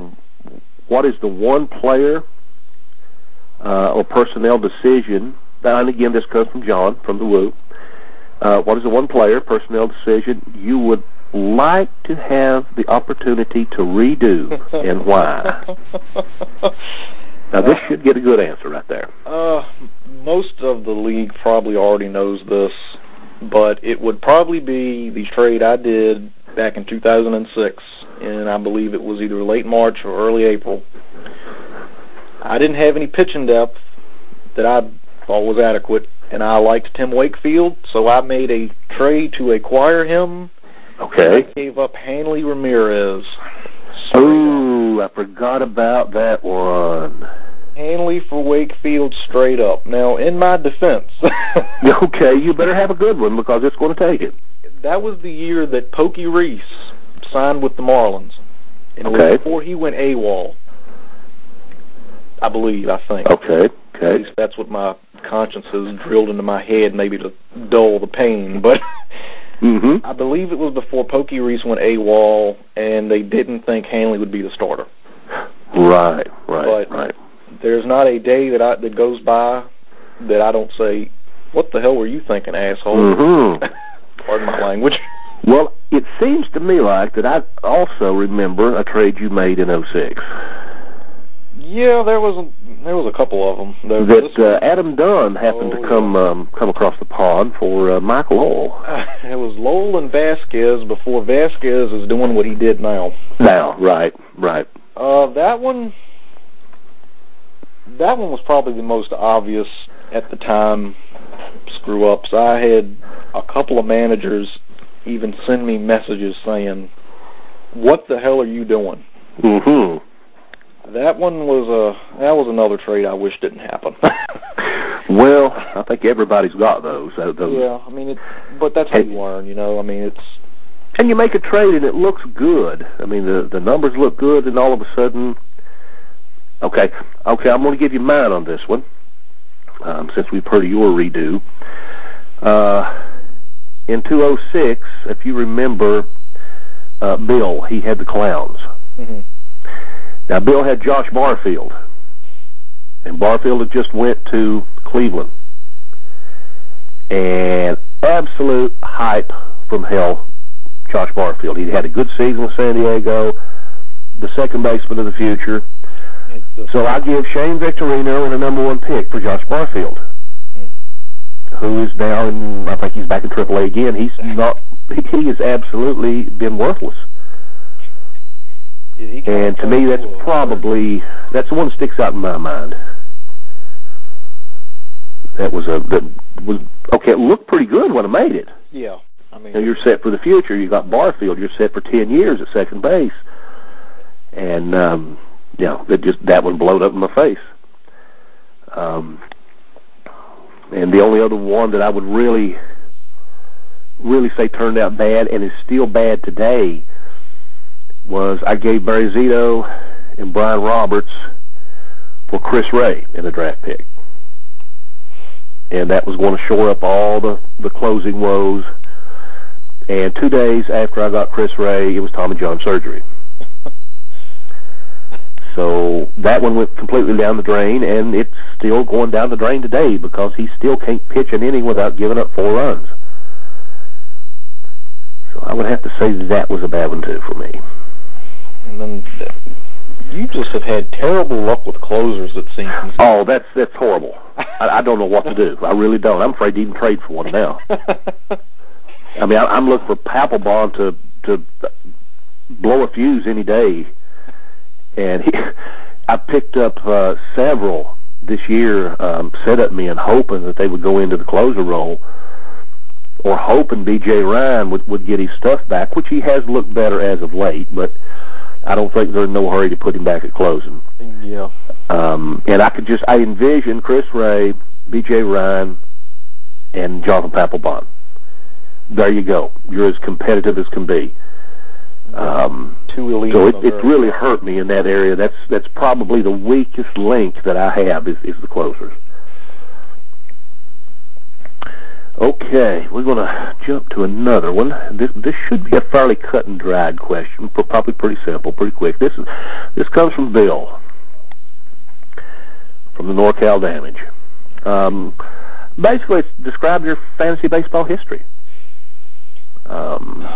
what is the one player uh, or personnel decision? And again, this comes from John from the Woo. Uh, what is the one player personnel decision you would like to have the opportunity to redo, and why? Now, this should get a good answer right there. Uh, most of the league probably already knows this, but it would probably be the trade I did back in 2006, and I believe it was either late March or early April. I didn't have any pitching depth that I thought was adequate, and I liked Tim Wakefield, so I made a trade to acquire him. Okay. I gave up Hanley Ramirez. Ooh, I forgot about that one. Hanley for Wakefield straight up. Now, in my defense, Okay, you better have a good one because it's going to take it. That was the year that Pokey Reese signed with the Marlins. And it was before he went AWOL. I believe, I think. Okay, At okay. least that's what my conscience has drilled into my head, maybe to dull the pain. But Mm-hmm. I believe it was before Pokey Reese went AWOL, and they didn't think Hanley would be the starter. Right, right, But- right. There's not a day that I that goes by that I don't say, "What the hell were you thinking, asshole?" Mm-hmm. Pardon my language. Well, it seems to me like that I also remember a trade you made in 06. Yeah, there was a, there was a couple of them. There, That uh, Adam Dunn happened Oh, to come um, come across the pond for uh, Michael Lowell. it was Lowell and Vazquez before Vazquez is doing what he did now. Now, right, right. Uh, that one, that one was probably the most obvious at the time screw ups. I had a couple of managers even send me messages saying, "What the hell are you doing?" Mm-hmm. That one was a that was another trade I wish didn't happen. Well, I think everybody's got those. those. yeah, I mean, it, but that's how you learn, you know. I mean, it's And you make a trade and it looks good. I mean, the the numbers look good, and all of a sudden, okay, okay, I'm going to give you mine on this one. Um, since we've heard of your redo. Uh, in 206, if you remember, uh, Bill, he had the clowns. Mm-hmm. Now, Bill had Josh Barfield, and Barfield had just went to Cleveland. And absolute hype from hell, Josh Barfield. He had a good season with San Diego, the second baseman of the future. So I give Shane Victorino and a number one pick for Josh Barfield, who is now in, I think he's back in AAA again. He's not, he has absolutely been worthless. Yeah, And to me, that's probably, that's the one that sticks out in my mind. That was a, that was, okay, it looked pretty good when I made it. Yeah. I mean, know, you're set for the future. You got Barfield. You're set for 10 years at second base. And, um, you know, that just, that one blowed up in my face. Um, and the only other one that I would really, really say turned out bad and is still bad today was I gave Barry Zito and Brian Roberts for Chris Ray in a draft pick. And that was going to shore up all the, the closing woes. And two days after I got Chris Ray, it was Tommy John surgery. So that one went completely down the drain, and it's still going down the drain today because he still can't pitch an inning without giving up four runs. So I would have to say that was a bad one too for me. and then uh, you just have had terrible luck with closers. It seems. Oh, that's that's horrible. I, I don't know what to do. I really don't. I'm afraid to even trade for one now. I mean, I, I'm looking for Papelbon to to blow a fuse any day, and he, I picked up uh, several this year, um, set up men hoping that they would go into the closer role, or hoping B.J. Ryan would would get his stuff back, which he has looked better as of late, but I don't think they're in no hurry to put him back at closing. yeah. Um, and I could just, I envision Chris Ray, B.J. Ryan, and Jonathan Papelbon. There you go. You're as competitive as can be. Um, so it, it's really hurt me in that area. That's that's probably the weakest link that I have is, is the closers. Okay, we're going to jump to another one. This this should be a fairly cut and dried question, probably pretty simple, pretty quick. This is this comes from Bill from the NorCal Damage. Um, basically, describe your fantasy baseball history. Um,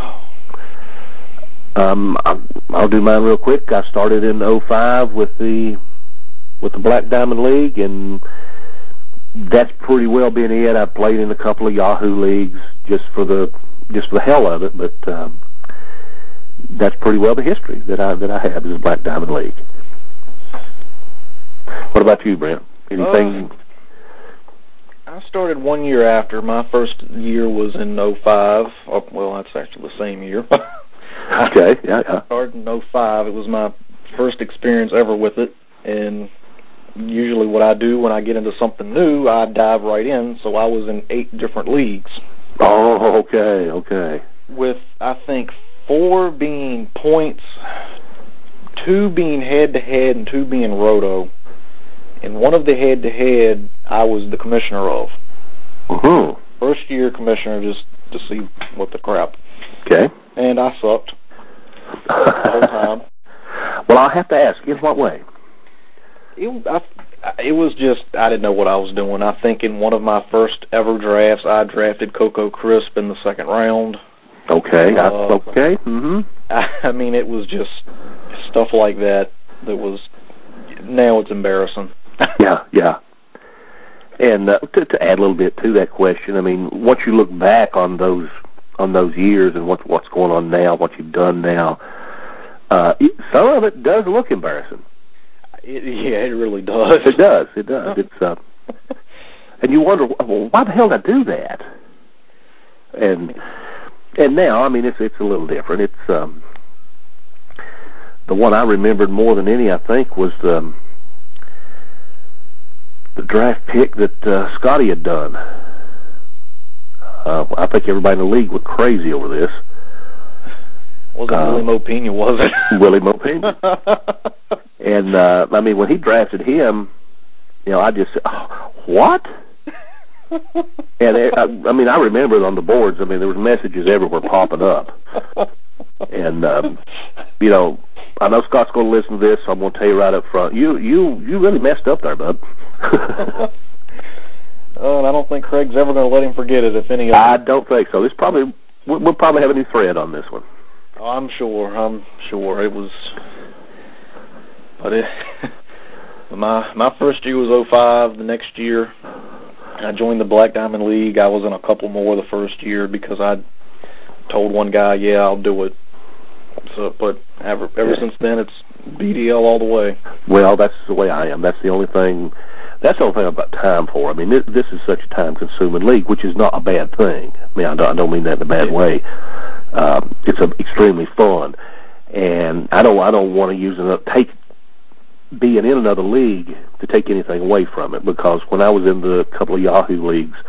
um, I'll, I'll do mine real quick. I started in '05 with the with the Black Diamond League, and that's pretty well been it. I've played in a couple of Yahoo leagues just for the just for the hell of it, but um, that's pretty well the history that I that I have is the Black Diamond League. What about you, Brent? Anything? I started one year after. My first year was in '05. Oh, well, that's actually the same year. okay, yeah, yeah. started in '05. It was my first experience ever with it, and usually what I do when I get into something new, I dive right in. So I was in eight different leagues, Oh, okay, okay. with I think four being points, two being head-to-head, and two being roto. And one of the head-to-head, I was the commissioner of. Mm-hmm. First year commissioner, just to see what the crap. Okay. And I sucked the whole time. well, I'll have to ask. In what way? It, I, it was just I didn't know what I was doing. I think in one of my first ever drafts, I drafted Coco Crisp in the second round. Okay. I, Uh, okay. Mm-hmm. I mean, it was just stuff like that that was. Now it's embarrassing. Yeah, yeah. And uh, to, to add a little bit to that question, I mean, once you look back on those on those years and what what's going on now, what you've done now, uh, it, some of it does look embarrassing. It, yeah, it really does. It does. It does. It's uh, and you wonder, well, why the hell did I do that? And and now, I mean, it's it's a little different. It's um, the one I remembered more than any, I think, was the the draft pick that uh, Scotty had done. Uh, I think everybody in the league went crazy over this. Wasn't Uh, Wily Mo Peña, was it? Wily Mo Peña. And uh, I mean, when he drafted him, you know, I just said, oh, what? and it, I, I mean, I remember it on the boards. I mean, there was messages everywhere popping up. And um, you know, I know Scott's going to listen to this, so I'm going to tell you right up front. You you you really messed up there, bud. oh, and I don't think Craig's ever going to let him forget it. If any, I don't think so. This probably we'll, we'll probably have a new thread on this one. Oh, I'm sure. I'm sure it was. But it, my my first year was 05. The next year, I joined the Black Diamond League. I was in a couple more the first year because I told one guy, "Yeah, I'll do it." So, but ever ever since then, it's BDL all the way. Well, that's the way I am. That's the only thing. That's the only thing I've got time for. I mean, this, this is such a time-consuming league, which is not a bad thing. I mean, I don't, I don't mean that in a bad way. Um, it's a, extremely fun, and I don't I don't want to use it take being in another league to take anything away from it because when I was in the couple of Yahoo leagues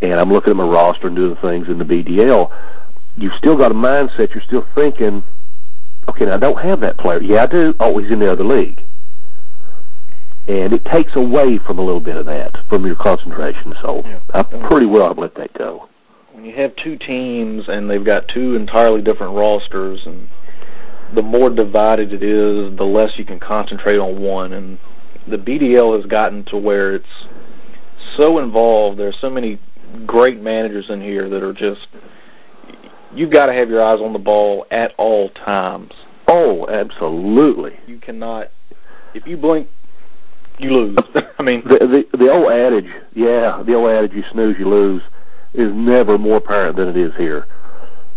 and I'm looking at my roster and doing things in the BDL, you've still got a mindset. You're still thinking, okay, now I don't have that player. Yeah, I do. Oh, he's in the other league. And it takes away from a little bit of that, from your concentration. So yeah. I pretty well I've let that go. When you have two teams and they've got two entirely different rosters and the more divided it is, the less you can concentrate on one. And the BDL has gotten to where it's so involved. There's so many great managers in here that are just you've got to have your eyes on the ball at all times. Oh, absolutely. You cannot. If you blink, you lose. I mean, the, the the old adage, yeah, the old adage, you snooze, you lose, is never more apparent than it is here.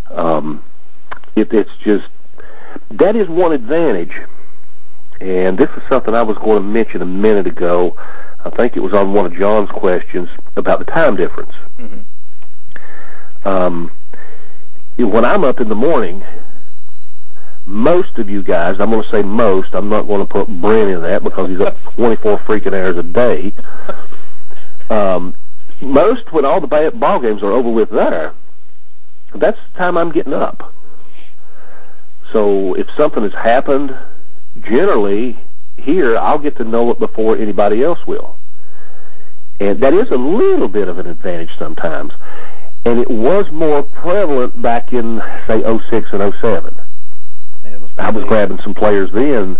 Um, it, it's just that is one advantage, and this is something I was going to mention a minute ago. I think it was on one of John's questions about the time difference. Mm-hmm. Um, when I'm up in the morning, most of you guys, I'm going to say most, I'm not going to put Brent in that because he's up 24 freaking hours a day. Um, most, when all the ball games are over with there, that's the time I'm getting up. So if something has happened, generally here I'll get to know it before anybody else will. And that is a little bit of an advantage sometimes. And it was more prevalent back in, say, 06 and 07. I was grabbing some players then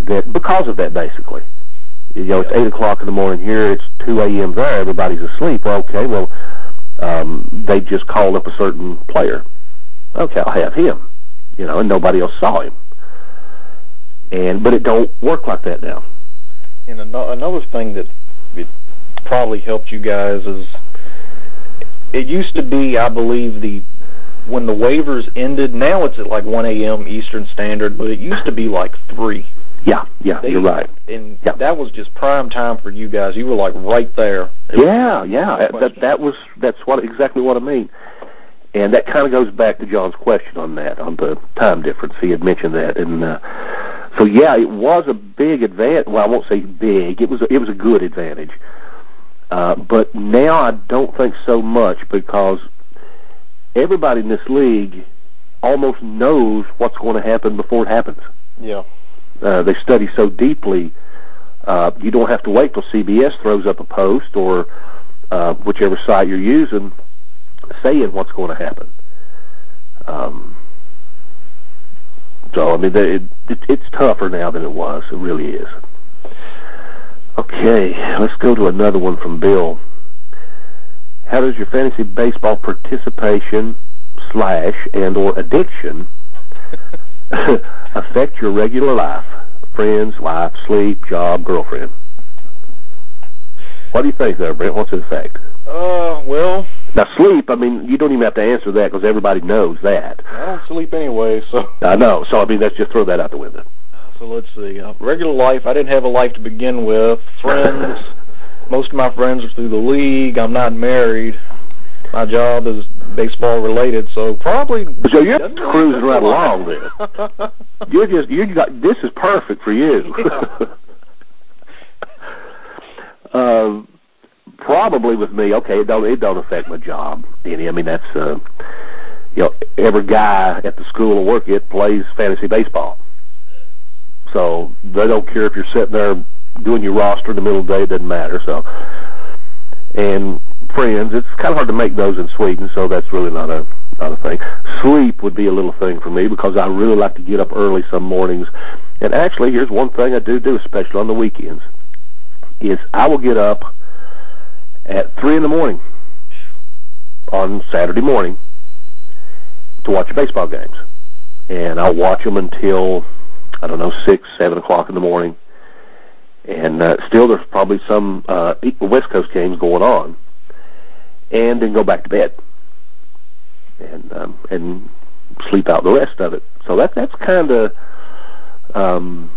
that, because of that basically. You know, it's 8 o'clock in the morning here, it's 2 a.m. there, everybody's asleep. Well, okay, well, um, they just called up a certain player. Okay, I'll have him you know, and nobody else saw him. And but it don't work like that now. And another thing that it probably helped you guys is it used to be, I believe, the when the waivers ended. Now it's at like 1 a.m. Eastern Standard, but it used to be like three. Yeah, yeah, they, you're right. And yeah. that was just prime time for you guys. You were like right there. Yeah, yeah. That that was that's what exactly what I mean. And that kind of goes back to John's question on that, on the time difference. He had mentioned that, and uh, so yeah, it was a big advantage. Well, I won't say big. It was a, it was a good advantage. Uh, but now I don't think so much because everybody in this league almost knows what's going to happen before it happens. Yeah. Uh, they study so deeply. Uh, you don't have to wait till CBS throws up a post or uh, whichever site you're using saying what's going to happen. Um, so I mean, it, it, it's tougher now than it was. It really is. Okay, let's go to another one from Bill. How does your fantasy baseball participation slash and or addiction affect your regular life? Friends, life, sleep, job, girlfriend. What do you think there, Brent? What's it affect? Uh, well, now sleep, I mean, you don't even have to answer that because everybody knows that. I don't sleep anyway, so. I know, so I mean, let's just throw that out the window. So let's see. Uh, regular life, I didn't have a life to begin with. Friends, most of my friends are through the league. I'm not married. My job is baseball related, so probably. So you're cruising right along then. you're just you got this is perfect for you. Yeah. um, probably with me, okay, it don't it don't affect my job any. I mean, that's uh, you know, every guy at the school I work at plays fantasy baseball, so they don't care if you're sitting there doing your roster in the middle of the day It doesn't matter. So, and friends, it's kind of hard to make those in Sweden, so that's really not a not a thing. Sleep would be a little thing for me because I really like to get up early some mornings. And actually, here's one thing I do do, especially on the weekends, is I will get up at three in the morning on Saturday morning to watch baseball games, and I'll watch them until I don't know six, seven o'clock in the morning. And uh, still, there's probably some uh, West Coast games going on, and then go back to bed and um, and sleep out the rest of it. So that that's kind of um,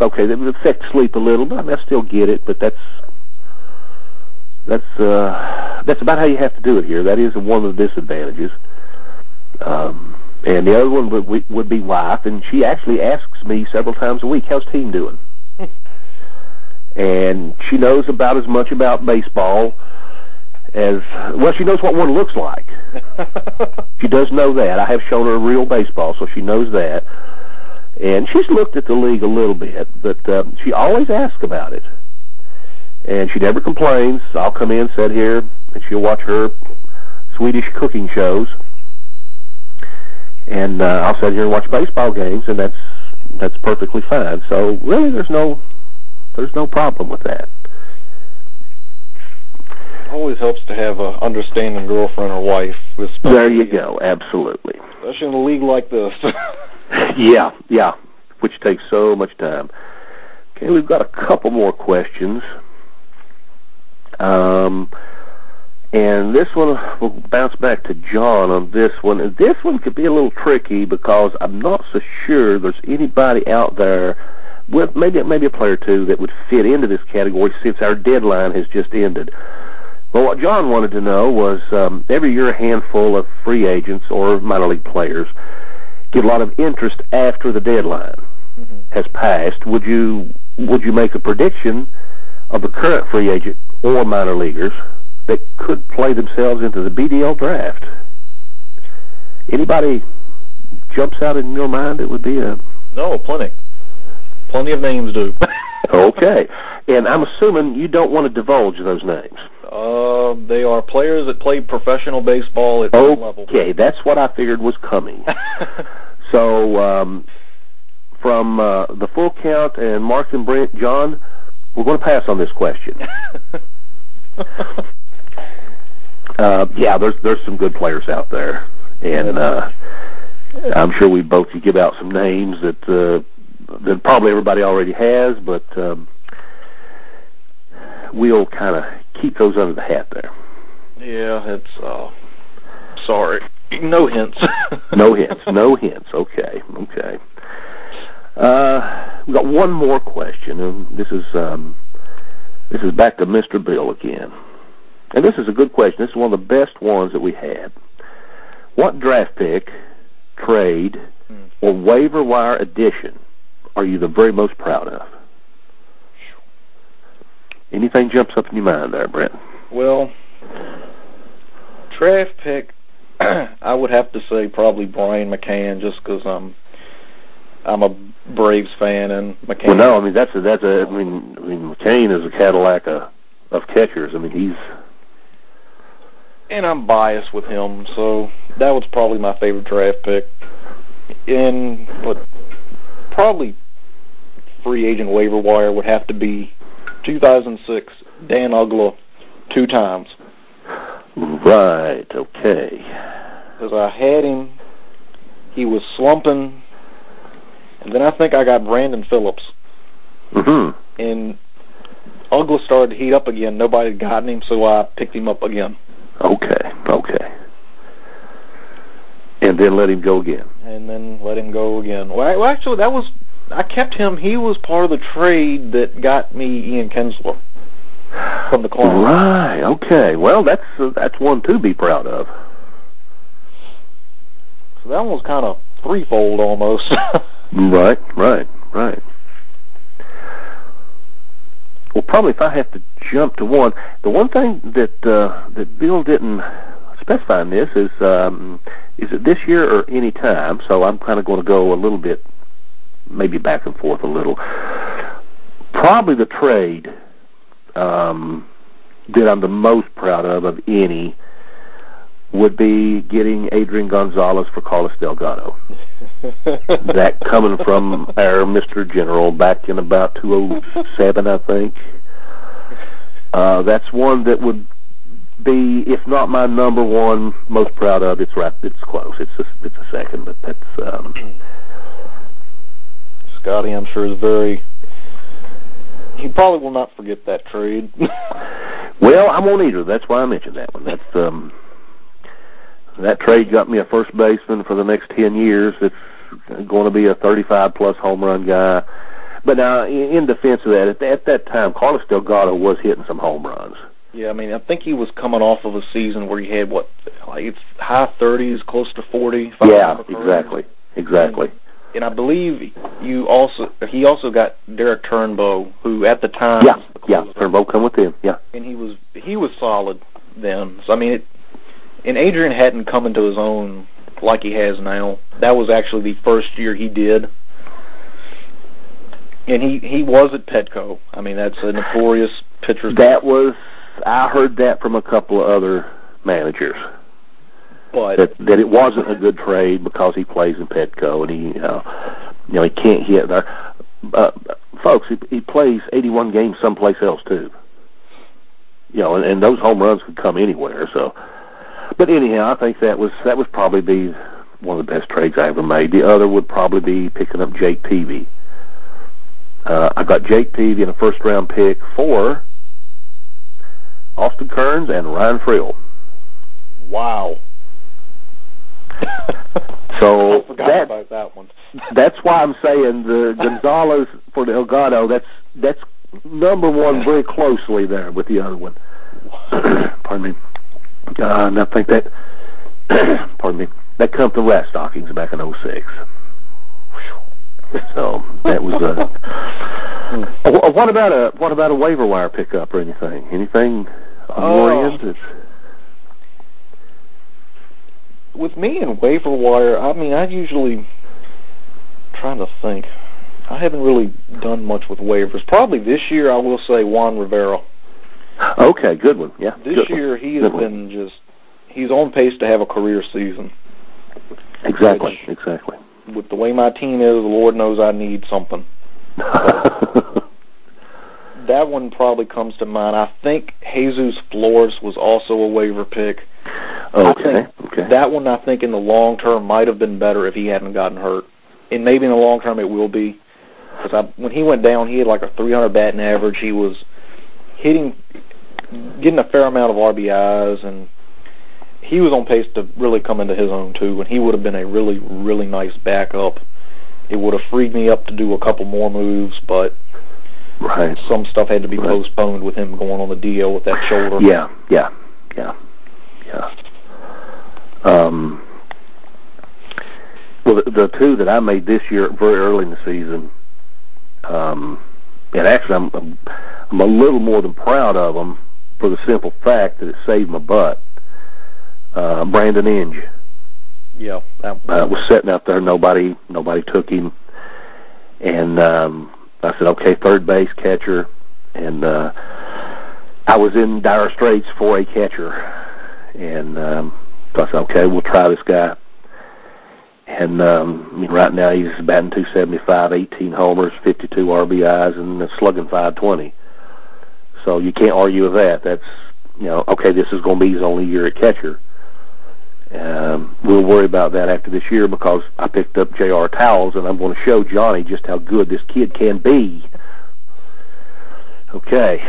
okay. That would affect sleep a little, but I, mean, I still get it. But that's that's uh, that's about how you have to do it here. That is one of the disadvantages. Um, and the other one would, would be wife, and she actually asks me several times a week, "How's team doing?" and she knows about as much about baseball as well. She knows what one looks like. she does know that. I have shown her real baseball, so she knows that. And she's looked at the league a little bit, but uh, she always asks about it. And she never complains. I'll come in, sit here, and she'll watch her Swedish cooking shows. And uh, I'll sit here and watch baseball games, and that's that's perfectly fine. So really, there's no there's no problem with that It always helps to have a understanding girlfriend or wife. There you go. Absolutely. Especially in a league like this. yeah, yeah, which takes so much time. Okay, we've got a couple more questions. Um, and this one, we'll bounce back to John on this one. And this one could be a little tricky because I'm not so sure there's anybody out there with maybe maybe a player or two that would fit into this category since our deadline has just ended. But what John wanted to know was um, every year a handful of free agents or minor league players get a lot of interest after the deadline mm-hmm. has passed. Would you would you make a prediction of the current free agent or minor leaguers that could play themselves into the BDL draft? Anybody jumps out in your mind? It would be a no, plenty, plenty of names do. okay, and I'm assuming you don't want to divulge those names. Uh, they are players that played professional baseball at okay, level. Okay, that's what I figured was coming. so, um, from uh, the full count and Mark and Brent, John, we're going to pass on this question. uh, yeah, there's there's some good players out there, and uh, I'm sure we both could give out some names that uh, that probably everybody already has, but um, we'll kind of keep those under the hat there. Yeah, it's uh sorry. No hints. no hints. No hints. Okay. Okay. Uh, we got one more question, and this is um, this is back to Mr. Bill again. And this is a good question. This is one of the best ones that we had. What draft pick, trade, mm. or waiver wire addition are you the very most proud of? Anything jumps up in your mind there, Brent? Well, draft pick, I would have to say probably Brian McCann, just because I'm I'm a Braves fan and McCann. Well, no, I mean that's a that's a I mean I mean McCann is a Cadillac of, of catchers. I mean he's and I'm biased with him, so that was probably my favorite draft pick. And what probably free agent waiver wire would have to be 2006, Dan Uggla, two times. Right, okay. Because I had him, he was slumping, and then I think I got Brandon Phillips. Mm-hmm. And Uggla started to heat up again. Nobody had gotten him, so I picked him up again. Okay, okay. And then let him go again. And then let him go again. Well, actually, that was I kept him. He was part of the trade that got me Ian Kinsler from the club. Right. Okay. Well, that's uh, that's one to be proud of. So that one was kind of threefold almost. right. Right. Right. Well, probably if I have to jump to one, the one thing that uh, that Bill didn't specify in this is um, is it this year or any time? So I'm kind of going to go a little bit maybe back and forth a little. probably the trade um, that I'm the most proud of of any would be getting Adrian Gonzalez for Carlos Delgado. that coming from our Mr. General back in about 2007, I think. Uh, that's one that would be, if not my number one, most proud of. It's right. It's close. It's a, it's a second, but that's. Um, Scotty, I'm sure is very. He probably will not forget that trade. well, I won't either. That's why I mentioned that one. That's um, that trade got me a first baseman for the next ten years. It's going to be a 35 plus home run guy. But now, in defense of that, at, at that time, Carlos Delgado was hitting some home runs. Yeah, I mean, I think he was coming off of a season where he had what, like high 30s, close to 40. Yeah, exactly, exactly. And, and I believe you also he also got Derrick Turnbow, who at the time yeah yeah Turnbow come with him yeah, and he was he was solid then. So I mean, it, and Adrian hadn't come into his own like he has now. That was actually the first year he did. And he, he was at Petco. I mean, that's a notorious pitcher. That was, I heard that from a couple of other managers. But that, that it wasn't a good trade because he plays in Petco and he, uh, you know, he can't hit there. Uh, folks, he, he plays 81 games someplace else too. You know, and, and those home runs could come anywhere. So, but anyhow, I think that was that was probably the one of the best trades I ever made. The other would probably be picking up Jake Peavy. Uh, I got Jake Peavy in a first round pick for Austin Kearns and Ryan Freel. Wow. so I that, about that one. that's why I'm saying the Gonzalez for the Delgado. That's that's number one very closely there with the other one. Pardon me. Uh, and I think that, pardon me, that come from Rat Stockings back in 06. So that was uh, a. what about a what about a waiver wire pickup or anything? Anything oriented? With me and waiver wire, I mean, I usually trying to think. I haven't really done much with waivers. Probably this year, I will say Juan Rivera. Okay, good one. Yeah. This year one. he has good been one. just he's on pace to have a career season. Exactly. Which, exactly. With the way my team is, the Lord knows I need something. that one probably comes to mind. I think Jesus Flores was also a waiver pick. Okay. okay. That one I think in the long term might have been better if he hadn't gotten hurt, and maybe in the long term it will be. Because when he went down, he had like a 300 batting average. He was hitting, getting a fair amount of RBIs, and he was on pace to really come into his own too. And he would have been a really, really nice backup. It would have freed me up to do a couple more moves, but right. some stuff had to be right. postponed with him going on the DL with that shoulder. Yeah, yeah, yeah, yeah. Um, well, the, the two that I made this year, very early in the season, um, and actually I'm, I'm I'm a little more than proud of them for the simple fact that it saved my butt. Uh, Brandon Inge. Yeah, that uh, was sitting out there. Nobody, nobody took him, and um, I said, "Okay, third base catcher." And uh, I was in dire straits for a catcher, and um, so I said, "Okay, we'll try this guy." And um, I mean, right now he's batting 275, 18 homers, 52 RBIs, and slugging 520. So you can't argue with that. That's you know, okay, this is going to be his only year at catcher. Um, we'll worry about that after this year because I picked up J.R. Towles, and I'm going to show Johnny just how good this kid can be. Okay.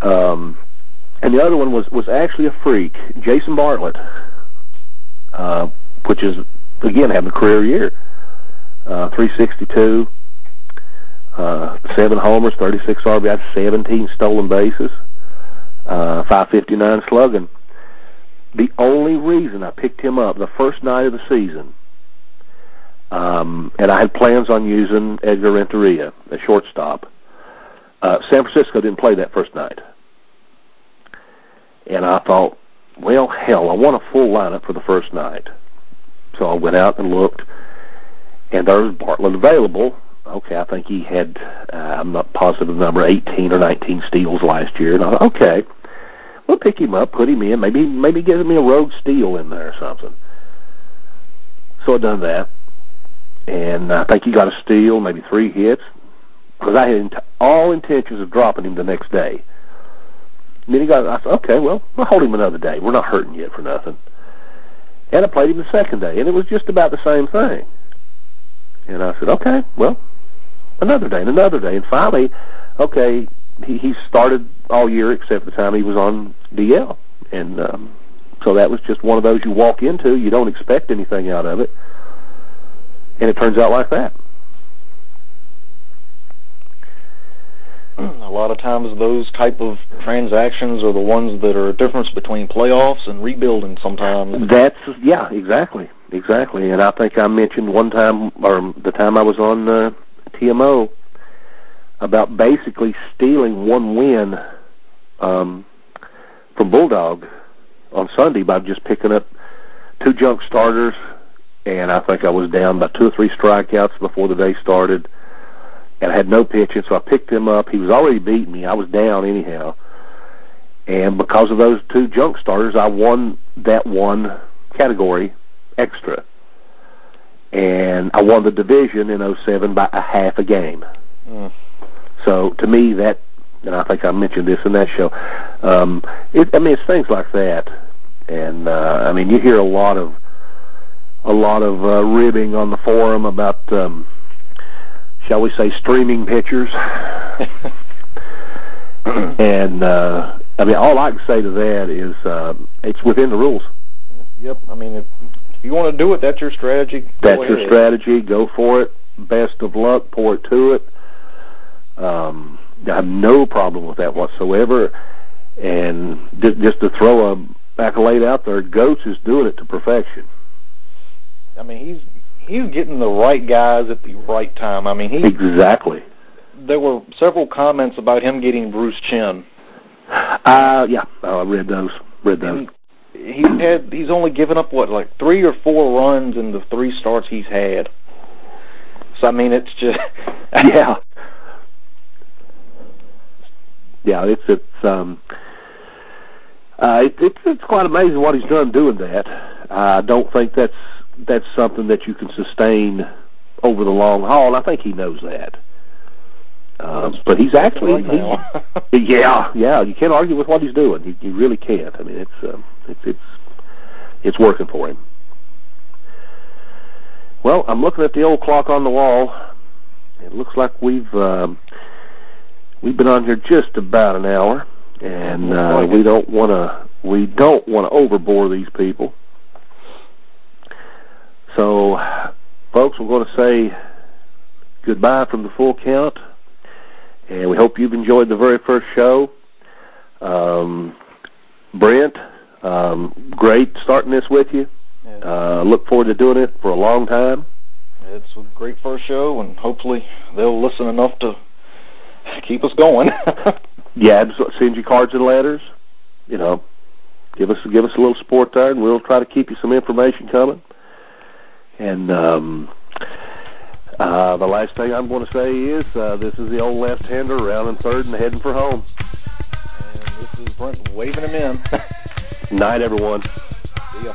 Um, and the other one was was actually a freak, Jason Bartlett, uh, which is again having a career year, uh, 362. Uh, seven homers, 36 RBIs, 17 stolen bases, uh, 559 slugging. The only reason I picked him up the first night of the season, um, and I had plans on using Edgar Renteria, the shortstop. Uh, San Francisco didn't play that first night. And I thought, well, hell, I want a full lineup for the first night. So I went out and looked, and there was Bartlett available okay, I think he had, uh, I'm not positive the number, 18 or 19 steals last year. And I thought, okay, we'll pick him up, put him in, maybe maybe give me a rogue steal in there or something. So I done that, and I think he got a steal, maybe three hits, because I had int- all intentions of dropping him the next day. And then he got, I thought, okay, well, we'll hold him another day. We're not hurting yet for nothing. And I played him the second day, and it was just about the same thing. And I said, okay, well, another day and another day. And finally, okay, he, he started all year except the time he was on DL. And um, so that was just one of those you walk into, you don't expect anything out of it, and it turns out like that. a lot of times those type of transactions are the ones that are a difference between playoffs and rebuilding sometimes. That's yeah, exactly, exactly. And I think I mentioned one time, or the time I was on uh, TMO, about basically stealing one win um, from Bulldog on Sunday by just picking up two junk starters, and I think I was down by two or three strikeouts before the day started and I had no pitching, so I picked him up. He was already beating me. I was down anyhow. And because of those two junk starters, I won that one category extra. And I won the division in 07 by a half a game. Mm. So to me, that, and I think I mentioned this in that show, um, it, I mean, it's things like that. And, uh, I mean, you hear a lot of, a lot of uh, ribbing on the forum about, um, shall we say, streaming pictures. and uh, I mean, all I can say to that is uh, it's within the rules. Yep. I mean, if you want to do it, that's your strategy. Go That's your strategy. Go for it. Best of luck. Pour it to it. Um, I have no problem with that whatsoever. And just, just to throw a accolade out there, Goats is doing it to perfection. I mean, he's he's getting the right guys at the right time. I mean, he Exactly. there were several comments about him getting Bruce Chen. Uh, yeah, I read those. Read those. And he's had he's only given up what like three or four runs in the three starts he's had. So I mean, it's just yeah. Yeah, it's it's um uh it, it's it's quite amazing what he's done doing that. I don't think that's that's something that you can sustain over the long haul. I think he knows that. Um, but he's actually right now. he, yeah, yeah. You can't argue with what he's doing. You, you really can't. I mean, it's um, it's it's it's working for him. Well, I'm looking at the old clock on the wall. It looks like we've um, we've been on here just about an hour, and uh, we don't want to we don't want to overbore these people. So, folks, we're going to say goodbye from the full count, and we hope you've enjoyed the very first show. Um, Brent, um, great starting this with you. Yeah. Uh, look forward to doing it for a long time. it's a great first show, and hopefully they'll listen enough to keep us going. Yeah, send you cards and letters. You know, give us give us a little support there, and we'll try to keep you some information coming. And um, uh, the last thing I'm going to say is uh, this is the old left-hander rounding third and heading for home. and this is Brent waving him in. Night, everyone. See ya.